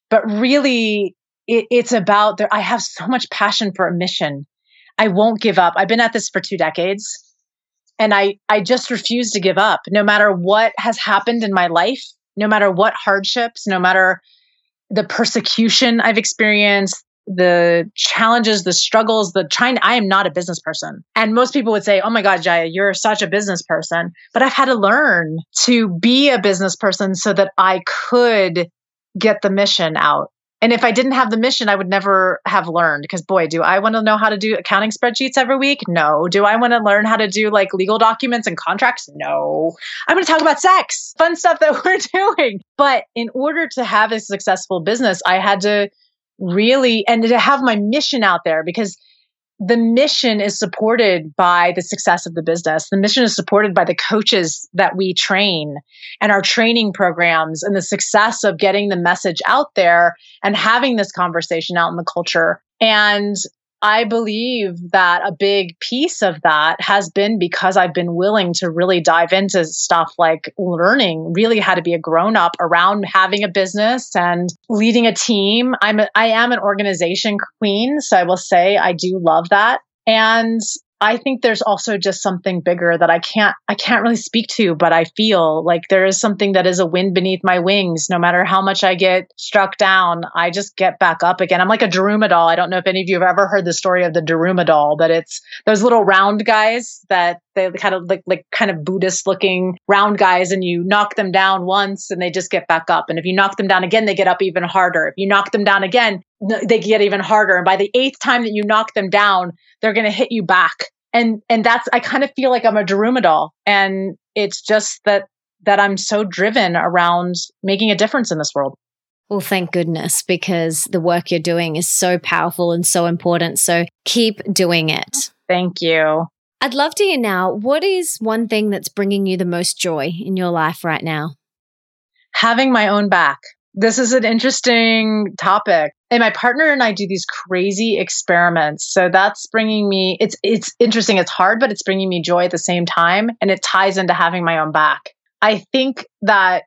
but really it, it's about there. I have so much passion for a mission. I won't give up. I've been at this for two decades and I, I just refuse to give up no matter what has happened in my life no matter what hardships, no matter the persecution I've experienced, the challenges, the struggles, the trying, I am not a business person. And most people would say, Oh my God, Jaiya, you're such a business person. But I've had to learn to be a business person so that I could get the mission out and if I didn't have the mission, I would never have learned because boy, do I want to know how to do accounting spreadsheets every week? No. Do I want to learn how to do like legal documents and contracts? No. I'm going to talk about sex, fun stuff that (laughs) we're doing. But in order to have a successful business, I had to really and to have my mission out there because the mission is supported by the success of the business. The mission is supported by the coaches that we train and our training programs and the success of getting the message out there and having this conversation out in the culture. And I believe that a big piece of that has been because I've been willing to really dive into stuff like learning really how to be a grown up around having a business and leading a team. I'm a, I am an organization queen, so I will say I do love that. And I think there's also just something bigger that I can't I can't really speak to, but I feel like there is something that is a wind beneath my wings. No matter how much I get struck down, I just get back up again. I'm like a Daruma. I don't know if any of you have ever heard the story of the Daruma but it's those little round guys that they kind of like like kind of Buddhist looking round guys, and you knock them down once and they just get back up. And if you knock them down again, they get up even harder. If you knock them down again, they get even harder. And by the eighth time that you knock them down, they're going to hit you back. And and that's I kind of feel like I'm a Daruma doll, and it's just that that I'm so driven around making a difference in this world. Well, thank goodness, because the work you're doing is so powerful and so important. So keep doing it. Thank you. I'd love to hear now what is one thing that's bringing you the most joy in your life right now? Having my own back. This is an interesting topic. And my partner and I do these crazy experiments. So that's bringing me it's it's interesting, it's hard, but it's bringing me joy at the same time and it ties into having my own back. I think that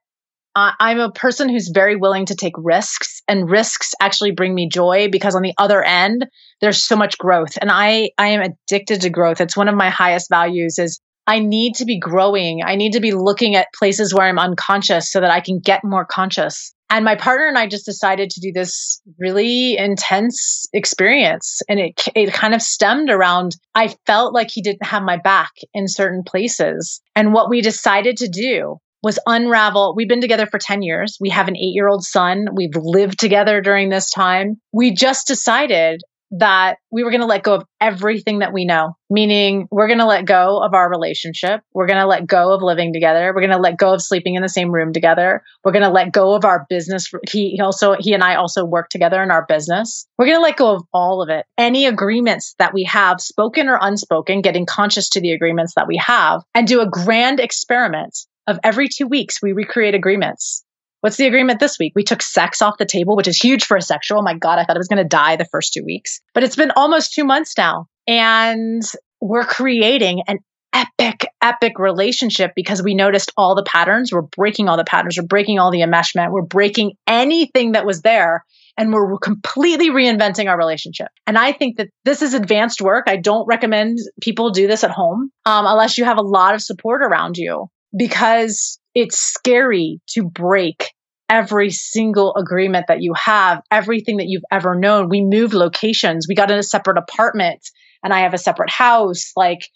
I'm a person who's very willing to take risks and risks actually bring me joy because on the other end there's so much growth and I I am addicted to growth. It's one of my highest values is I need to be growing. I need to be looking at places where I'm unconscious so that I can get more conscious. And my partner and I just decided to do this really intense experience. And it, it kind of stemmed around, I felt like he didn't have my back in certain places. And what we decided to do was unravel. We've been together for 10 years. We have an eight year old son. We've lived together during this time. We just decided that we were going to let go of everything that we know, meaning we're going to let go of our relationship. We're going to let go of living together. We're going to let go of sleeping in the same room together. We're going to let go of our business. He, also, he and I also work together in our business. We're going to let go of all of it. Any agreements that we have, spoken or unspoken, getting conscious to the agreements that we have and do a grand experiment of every two weeks, we recreate agreements What's the agreement this week? We took sex off the table, which is huge for a sexual. Oh my God, I thought I was going to die the first two weeks. But it's been almost two months now. And we're creating an epic, epic relationship because we noticed all the patterns. We're breaking all the patterns. We're breaking all the enmeshment. We're breaking anything that was there. And we're completely reinventing our relationship. And I think that this is advanced work. I don't recommend people do this at home um, unless you have a lot of support around you because it's scary to break every single agreement that you have, everything that you've ever known. We moved locations. We got in a separate apartment and I have a separate house. Like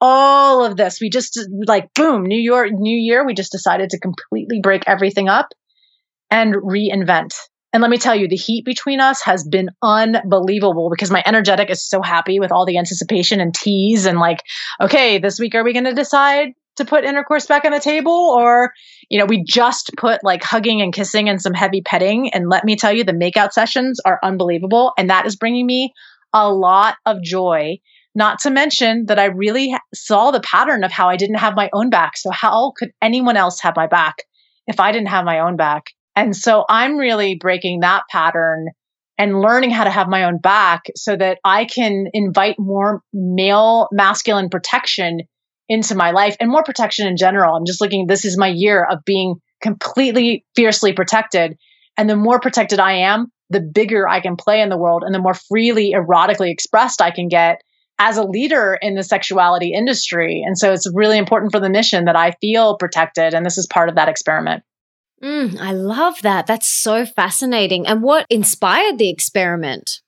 all of this, we just like boom, New York, New Year, we just decided to completely break everything up and reinvent. And let me tell you, the heat between us has been unbelievable because my energetic is so happy with all the anticipation and tease and like, okay, this week are we going to decide to put intercourse back on the table or you know we just put like hugging and kissing and some heavy petting. And let me tell you the makeout sessions are unbelievable. And that is bringing me a lot of joy. Not to mention that i really saw the pattern of how i didn't have my own back. So how could anyone else have my back if i didn't have my own back? And so i'm really breaking that pattern and learning how to have my own back so that I can invite more male masculine protection into my life and more protection in general. I'm just looking, this is my year of being completely fiercely protected. And the more protected I am, the bigger I can play in the world and the more freely erotically expressed I can get as a leader in the sexuality industry. And so it's really important for the mission that I feel protected. And this is part of that experiment. Mm, I love that. That's so fascinating. And what inspired the experiment?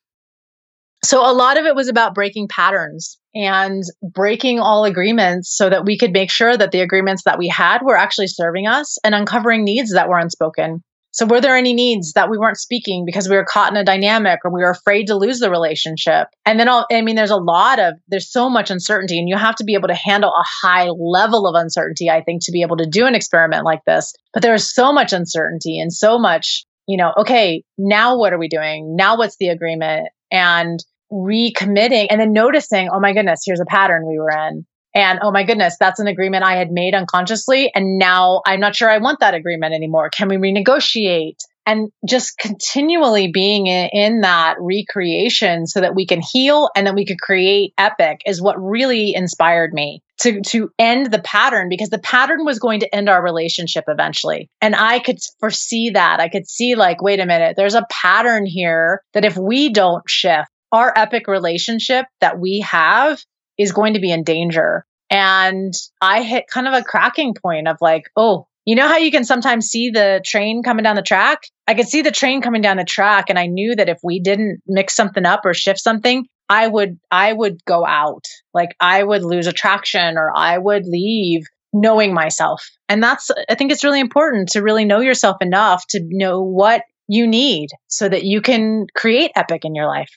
So, a lot of it was about breaking patterns and breaking all agreements so that we could make sure that the agreements that we had were actually serving us and uncovering needs that were unspoken. So, were there any needs that we weren't speaking because we were caught in a dynamic or we were afraid to lose the relationship? And then, I mean, there's a lot of, there's so much uncertainty, and you have to be able to handle a high level of uncertainty, I think, to be able to do an experiment like this. But there's so much uncertainty and so much, you know, okay, now what are we doing? Now what's the agreement? And recommitting and then noticing, oh my goodness, here's a pattern we were in. And oh my goodness, that's an agreement I had made unconsciously. And now I'm not sure I want that agreement anymore. Can we renegotiate? and just continually being in, that recreation so that we can heal and that we could create epic is what really inspired me to to end the pattern because the pattern was going to end our relationship eventually and i could foresee that i could see like wait a minute there's a pattern here that if we don't shift our epic relationship that we have is going to be in danger and i hit kind of a cracking point of like oh you know how you can sometimes see the train coming down the track? I could see the train coming down the track and I knew that if we didn't mix something up or shift something, I would I would go out. Like I would lose attraction or I would leave knowing myself. And that's I think it's really important to really know yourself enough to know what you need so that you can create epic in your life.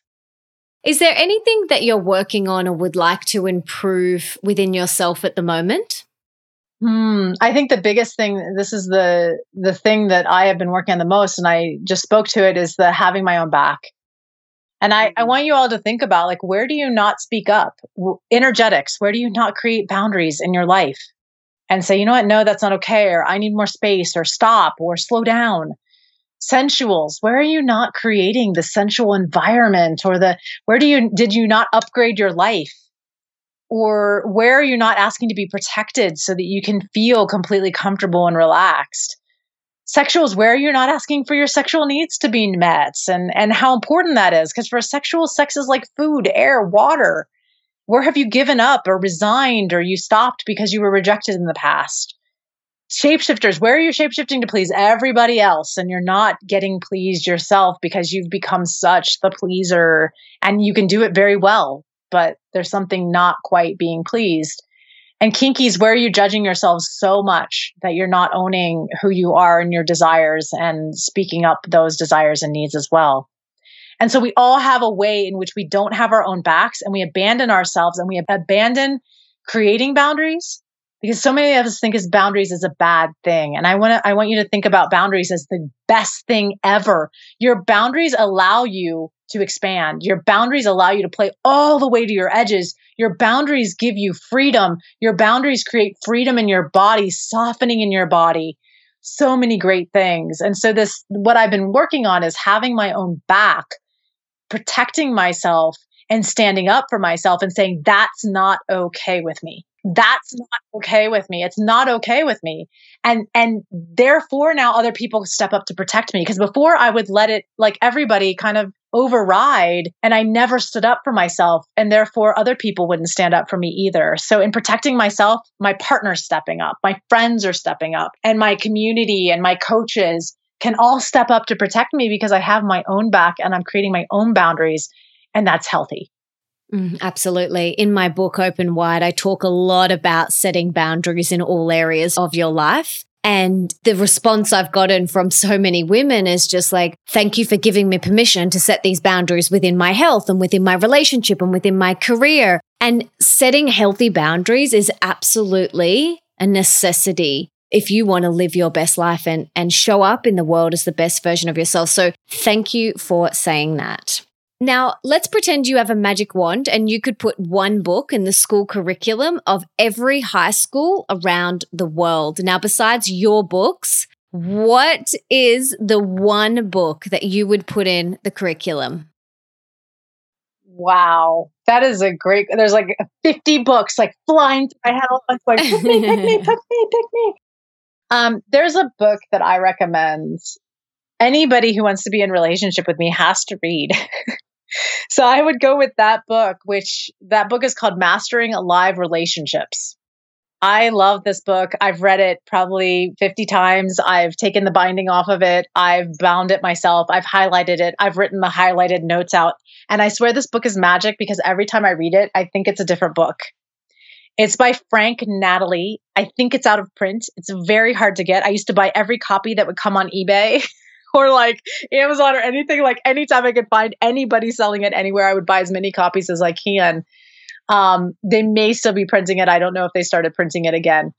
Is there anything that you're working on or would like to improve within yourself at the moment? Hmm. I think the biggest thing, this is the the thing that I have been working on the most, and I just spoke to it, is the having my own back. And I, I mm-hmm. want you all to think about like where do you not speak up? Energetics, where do you not create boundaries in your life? And say, you know what, no, that's not okay, or I need more space, or stop, or slow down. Sensuals, where are you not creating the sensual environment, or the where do you did you not upgrade your life? or where are you not asking to be protected so that you can feel completely comfortable and relaxed? Sexuals where you're not asking for your sexual needs to be met and and how important that is? Because for a sexual sex is like food air water. Where have you given up or resigned or you stopped because you were rejected in the past shapeshifters where are you shapeshifting to please everybody else and you're not getting pleased yourself because you've become such the pleaser and you can do it very well but there's something not quite being pleased. And kinkies, where are you judging yourselves so much that you're not owning who you are and your desires and speaking up those desires and needs as well? And so we all have a way in which we don't have our own backs and we abandon ourselves and we abandon creating boundaries because so many of us think as boundaries is a bad thing. And I want to, I want you to think about boundaries as the best thing ever. Your boundaries allow you to expand. Your boundaries allow you to play all the way to your edges. Your boundaries give you freedom. Your boundaries create freedom in your body, softening in your body. So many great things. And so, this, what I've been working on is having my own back, protecting myself and standing up for myself and saying, that's not okay with me that's not okay with me. It's not okay with me. And and therefore now other people step up to protect me. Because before i would let it like everybody kind of override and i never stood up for myself. And therefore other people wouldn't stand up for me either. So in protecting myself my partner's stepping up. My friends are stepping up. And my community and my coaches can all step up to protect me because i have my own back and i'm creating my own boundaries. And that's healthy Mm, absolutely. In my book, Open Wide, I talk a lot about setting boundaries in all areas of your life. And the response I've gotten from so many women is just like, thank you for giving me permission to set these boundaries within my health and within my relationship and within my career. And setting healthy boundaries is absolutely a necessity if you want to live your best life and, and show up in the world as the best version of yourself. So thank you for saying that. Now, let's pretend you have a magic wand and you could put one book in the school curriculum of every high school around the world. Now, besides your books, what is the one book that you would put in the curriculum? Wow, that is a great. There's like 50 books like flying through my head. It's like pick me, pick me, pick (laughs) me, pick me. Um, there's a book that I recommend. Anybody who wants to be in relationship with me has to read. (laughs) so I would go with that book, which that book is called Mastering Alive Relationships. I love this book. I've read it probably 50 times. I've taken the binding off of it. I've bound it myself. I've highlighted it. I've written the highlighted notes out. And I swear this book is magic because every time I read it, I think it's a different book. It's by Frank Natale. I think it's out of print. It's very hard to get. I used to buy every copy that would come on eBay. (laughs) (laughs) or like Amazon or anything. Like anytime I could find anybody selling it anywhere, I would buy as many copies as I can. Um, they may still be printing it. I don't know if they started printing it again.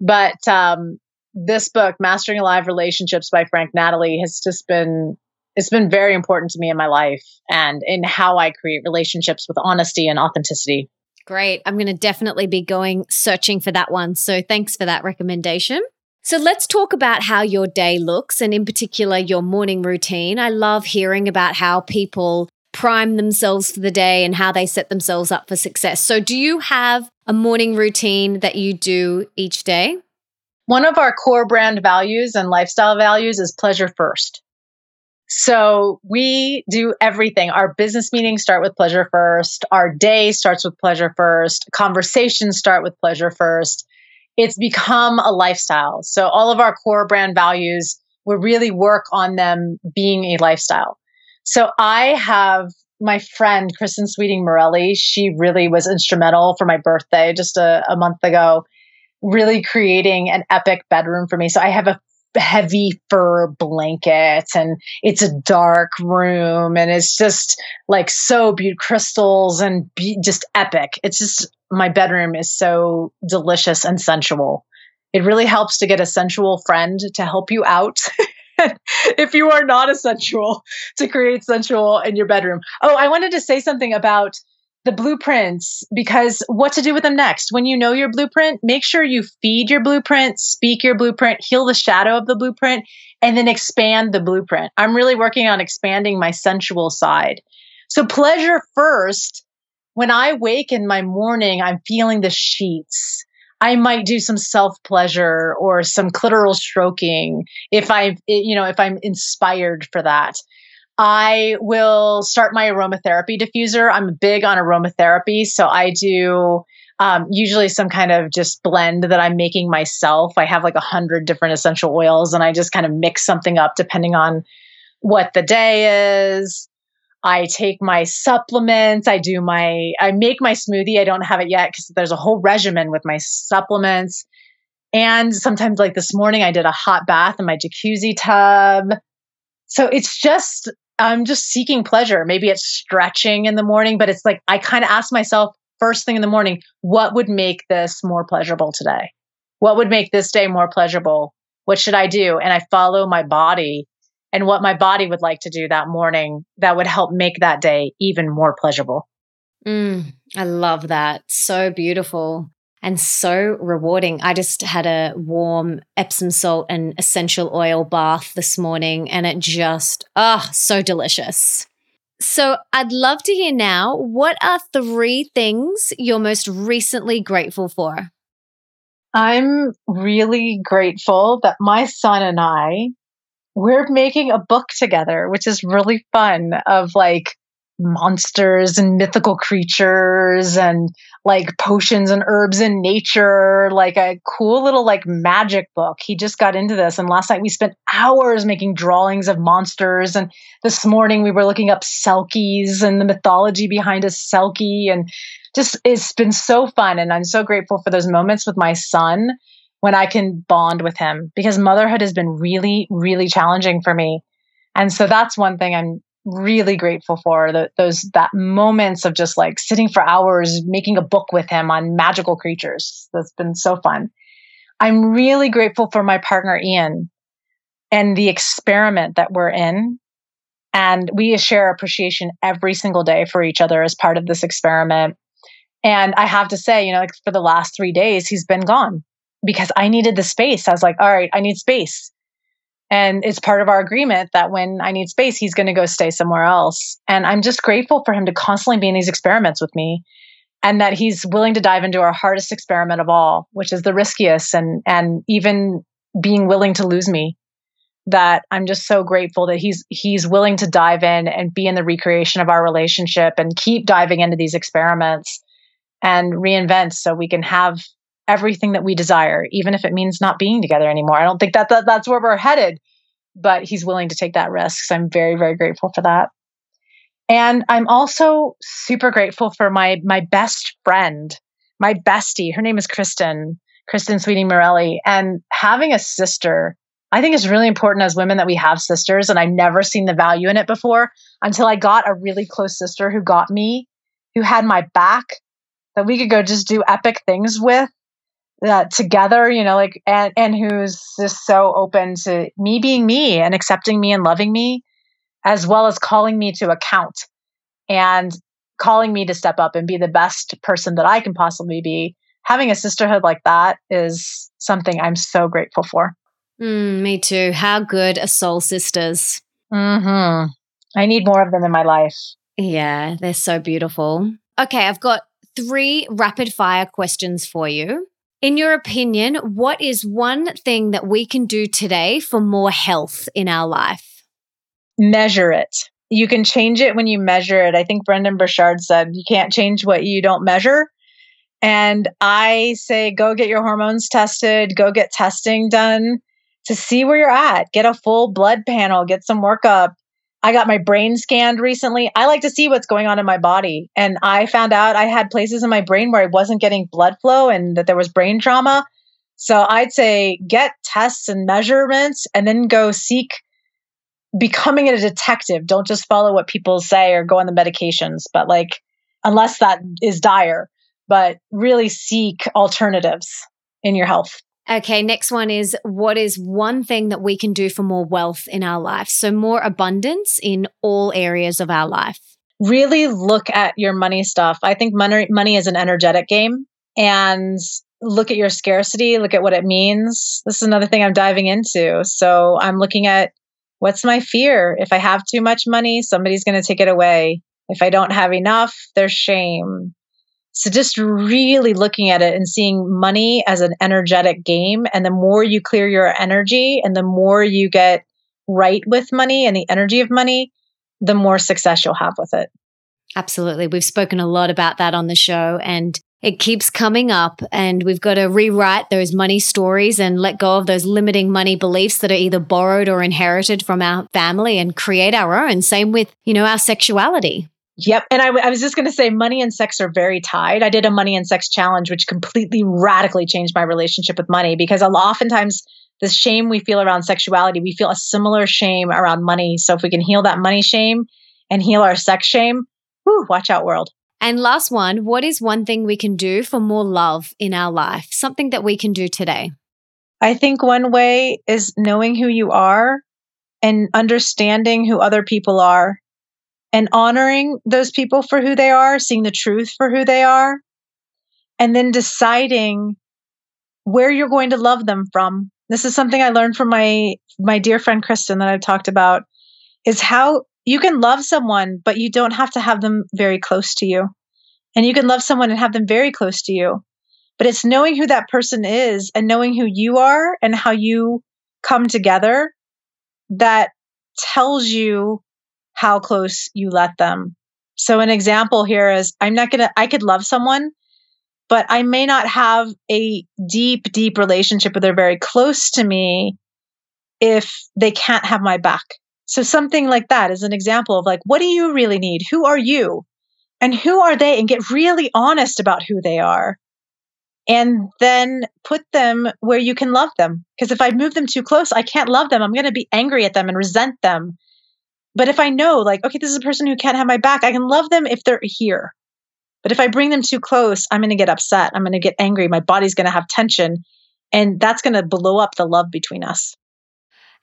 But um, this book, Mastering Alive Relationships by Frank Natale, has just been it's been very important to me in my life and in how I create relationships with honesty and authenticity. Great. I'm going to definitely be going searching for that one. So thanks for that recommendation. So let's talk about how your day looks and, in particular, your morning routine. I love hearing about how people prime themselves for the day and how they set themselves up for success. So, do you have a morning routine that you do each day? One of our core brand values and lifestyle values is pleasure first. So we do everything. Our business meetings start with pleasure first. Our day starts with pleasure first. Conversations start with pleasure first it's become a lifestyle. So all of our core brand values, we really work on them being a lifestyle. So I have my friend Kristen Sweeting Morelli. She really was instrumental for my birthday just a, a month ago, really creating an epic bedroom for me. So I have a heavy fur blanket and it's a dark room and it's just like so beautiful crystals and be- just epic. It's just my bedroom is so delicious and sensual. It really helps to get a sensual friend to help you out. (laughs) if you are not a sensual, to create sensual in your bedroom. Oh, I wanted to say something about the blueprints because what to do with them next. When you know your blueprint, make sure you feed your blueprint, speak your blueprint, heal the shadow of the blueprint, and then expand the blueprint. I'm really working on expanding my sensual side. So, pleasure first. When I wake in my morning, I'm feeling the sheets. I might do some self pleasure or some clitoral stroking if I, you know, if I'm inspired for that. I will start my aromatherapy diffuser. I'm big on aromatherapy. So I do um, usually some kind of just blend that I'm making myself. I have like a hundred different essential oils and I just kind of mix something up depending on what the day is. I take my supplements. I do my, I make my smoothie. I don't have it yet because there's a whole regimen with my supplements. And sometimes, like this morning, I did a hot bath in my jacuzzi tub. So it's just I'm just seeking pleasure. Maybe it's stretching in the morning, but it's like I kind of ask myself first thing in the morning, what would make this more pleasurable today? What would make this day more pleasurable? What should I do? And I follow my body and what my body would like to do that morning that would help make that day even more pleasurable. Mm, I love that. So beautiful and so rewarding. I just had a warm Epsom salt and essential oil bath this morning and it just, ah, oh, so delicious. So I'd love to hear now what are three things you're most recently grateful for? I'm really grateful that my son and I we're making a book together, which is really fun of like monsters and mythical creatures and like potions and herbs in nature, like a cool little like magic book. He just got into this. And last night we spent hours making drawings of monsters. And this morning we were looking up Selkies and the mythology behind a Selkie. And just it's been so fun. And I'm so grateful for those moments with my son when I can bond with him because motherhood has been really, really challenging for me. And so that's one thing I'm really grateful for those that moments of just like sitting for hours making a book with him on magical creatures. That's been so fun. I'm really grateful for my partner ian and the experiment that we're in. And we share appreciation every single day for each other as part of this experiment. And i have to say you know like for the last three days he's been gone because i needed the space i was like all right i need space and it's part of our agreement that when I need space, he's going to go stay somewhere else. And I'm just grateful for him to constantly be in these experiments with me and that he's willing to dive into our hardest experiment of all, which is the riskiest and, and even being willing to lose me. That I'm just so grateful that he's he's willing to dive in and be in the recreation of our relationship and keep diving into these experiments and reinvent so we can have everything that we desire, even if it means not being together anymore. I don't think that, that that's where we're headed, but he's willing to take that risk. So I'm very, very grateful for that. And I'm also super grateful for my my best friend, my bestie. Her name is Kristen, Kristen Sweeting Morelli. And having a sister, I think is really important as women that we have sisters. And I've never seen the value in it before until I got a really close sister who got me, who had my back, that we could go just do epic things with uh, together, you know, like, and, and who's just so open to me being me and accepting me and loving me, as well as calling me to account and calling me to step up and be the best person that I can possibly be having a sisterhood like that is something I'm so grateful for. Mm, me too. How good are soul sisters? Mm-hmm. I need more of them in my life. Yeah, they're so beautiful. Okay, I've got three rapid fire questions for you. In your opinion, what is one thing that we can do today for more health in our life? Measure it. You can change it when you measure it. I think Brendon Burchard said you can't change what you don't measure. And I say, go get your hormones tested, go get testing done to see where you're at. Get a full blood panel, get some workup. I got my brain scanned recently. I like to see what's going on in my body. And I found out I had places in my brain where I wasn't getting blood flow and that there was brain trauma. So I'd say get tests and measurements and then go seek becoming a detective. Don't just follow what people say or go on the medications, but like, unless that is dire, but really seek alternatives in your health. Okay, next one is what is one thing that we can do for more wealth in our life? So, more abundance in all areas of our life. Really look at your money stuff. I think money, money is an energetic game and look at your scarcity, look at what it means. This is another thing I'm diving into. So, I'm looking at what's my fear? If I have too much money, somebody's going to take it away. If I don't have enough, there's shame. So just really looking at it and seeing money as an energetic game. And the more you clear your energy and the more you get right with money and the energy of money, the more success you'll have with it. Absolutely. We've spoken a lot about that on the show and it keeps coming up and we've got to rewrite those money stories and let go of those limiting money beliefs that are either borrowed or inherited from our family and create our own. Same with, you know, our sexuality. Yep. And I, I was just going to say money and sex are very tied. I did a money and sex challenge, which completely radically changed my relationship with money because oftentimes the shame we feel around sexuality, we feel a similar shame around money. So if we can heal that money shame and heal our sex shame, whoo, watch out, world. And last one, what is one thing we can do for more love in our life? Something that we can do today? I think one way is knowing who you are and understanding who other people are and honoring those people for who they are, seeing the truth for who they are, and then deciding where you're going to love them from. This is something I learned from my my dear friend Kristen that I've talked about is how you can love someone but you don't have to have them very close to you. And you can love someone and have them very close to you. But it's knowing who that person is and knowing who you are and how you come together that tells you how close you let them. So an example here is I'm not going to, I could love someone, but I may not have a deep, deep relationship, but they're very close to me if they can't have my back. So something like that is an example of like, what do you really need? Who are you? And who are they? And get really honest about who they are. And then put them where you can love them. Because if I move them too close, I can't love them. I'm going to be angry at them and resent them but if I know, like, okay, this is a person who can't have my back, I can love them if they're here. But if I bring them too close, I'm going to get upset. I'm going to get angry. My body's going to have tension. And that's going to blow up the love between us.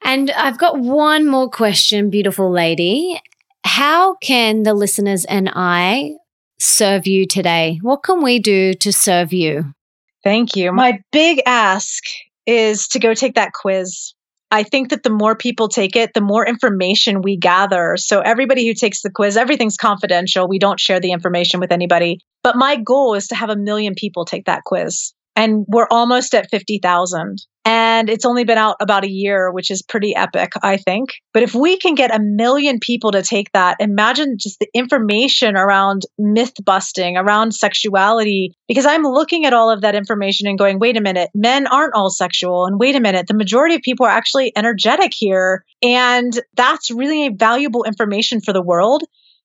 And I've got one more question, beautiful lady. How can the listeners and I serve you today? What can we do to serve you? Thank you. My big ask is to go take that quiz. I think that the more people take it, the more information we gather. So everybody who takes the quiz, everything's confidential. We don't share the information with anybody. But my goal is to have a million people take that quiz and we're almost at 50,000. And it's only been out about a year, which is pretty epic, I think. But if we can get a million people to take that, imagine just the information around myth busting, around sexuality, because I'm looking at all of that information and going, wait a minute, men aren't all sexual. And wait a minute, the majority of people are actually energetic here. And that's really valuable information for the world.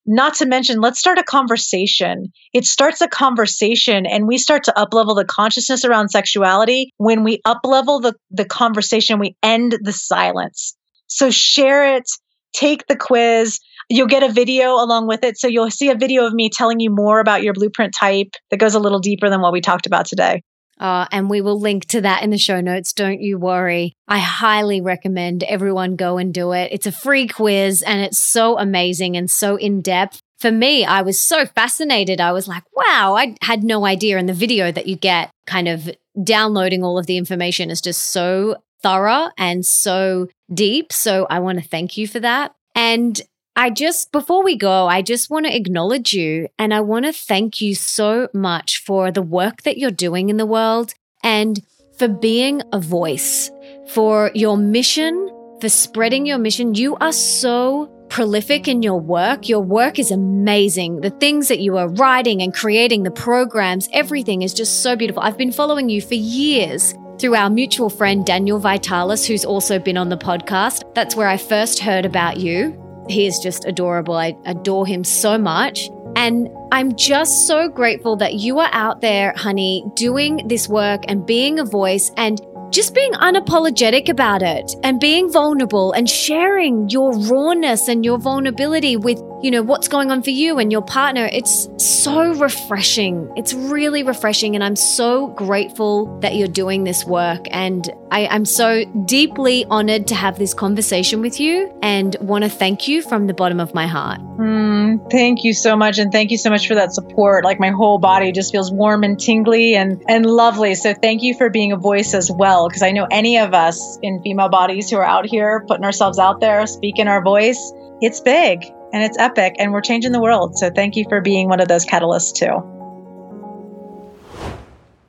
Not to mention, let's start a conversation. It starts a conversation and we start to uplevel the consciousness around sexuality. When we uplevel the, the conversation, we end the silence. So share it, take the quiz. You'll get a video along with it. So you'll see a video of me telling you more about your blueprint type that goes a little deeper than what we talked about today. Uh, and we will link to that in the show notes. Don't you worry. I highly recommend everyone go and do it. It's a free quiz and it's so amazing and so in depth. For me, I was so fascinated. I was like, wow, I had no idea in the video that you get kind of downloading all of the information is just so thorough and so deep. So I want to thank you for that. And I just, before we go, I just want to acknowledge you and I want to thank you so much for the work that you're doing in the world and for being a voice, for your mission, for spreading your mission. You are so prolific in your work. Your work is amazing. The things that you are writing and creating, the programs, everything is just so beautiful. I've been following you for years through our mutual friend Daniel Vitalis, who's also been on the podcast. That's where I first heard about you. He is just adorable. I adore him so much. And I'm just so grateful that you are out there, honey, doing this work and being a voice and just being unapologetic about it and being vulnerable and sharing your rawness and your vulnerability with you know, what's going on for you and your partner. It's so refreshing. It's really refreshing. And I'm so grateful that you're doing this work. And I, am so deeply honored to have this conversation with you and want to thank you from the bottom of my heart. Mm, thank you so much. And thank you so much for that support. Like my whole body just feels warm and tingly and, and lovely. So thank you for being a voice as well. Because I know any of us in female bodies who are out here putting ourselves out there, speaking our voice, it's big and it's epic and we're changing the world. So thank you for being one of those catalysts too.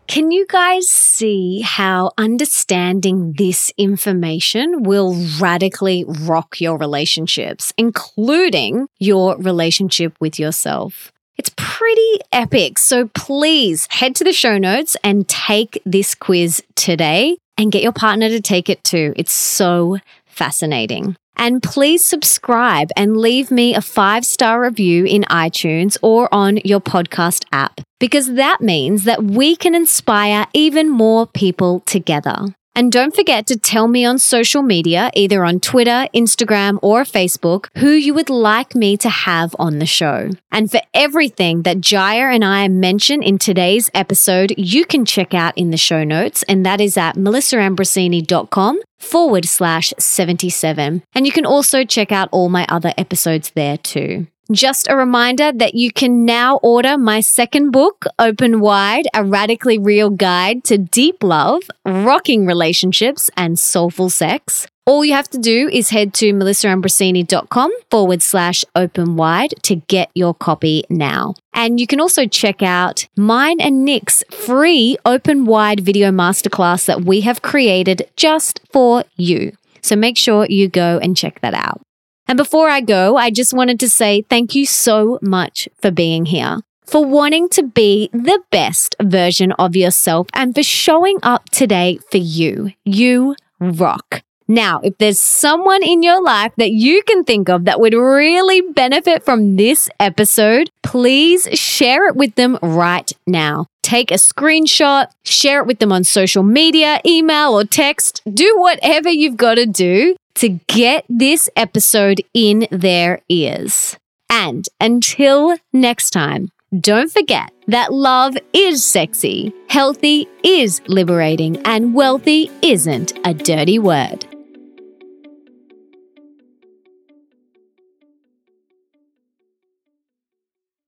Can you guys see how understanding this information will radically rock your relationships, including your relationship with yourself? It's pretty epic. So please head to the show notes and take this quiz today and get your partner to take it too. It's so fascinating. And please subscribe and leave me a five star review in iTunes or on your podcast app, because that means that we can inspire even more people together. And don't forget to tell me on social media, either on Twitter, Instagram, or Facebook, who you would like me to have on the show. And for everything that Jaiya and I mention in today's episode, you can check out in the show notes, and that is at melissaambrosini.com forward slash 77. And you can also check out all my other episodes there too. Just a reminder that you can now order my second book, Open Wide, a radically real guide to deep love, rocking relationships, and soulful sex. All you have to do is head to melissaambrosini.com forward slash open wide to get your copy now. And you can also check out mine and Nick's free open wide video masterclass that we have created just for you. So make sure you go and check that out. And before I go, I just wanted to say thank you so much for being here, for wanting to be the best version of yourself, and for showing up today for you. You rock. Now, if there's someone in your life that you can think of that would really benefit from this episode, please share it with them right now. Take a screenshot, share it with them on social media, email, or text. Do whatever you've got to do to get this episode in their ears. And until next time, don't forget that love is sexy, healthy is liberating, and wealthy isn't a dirty word.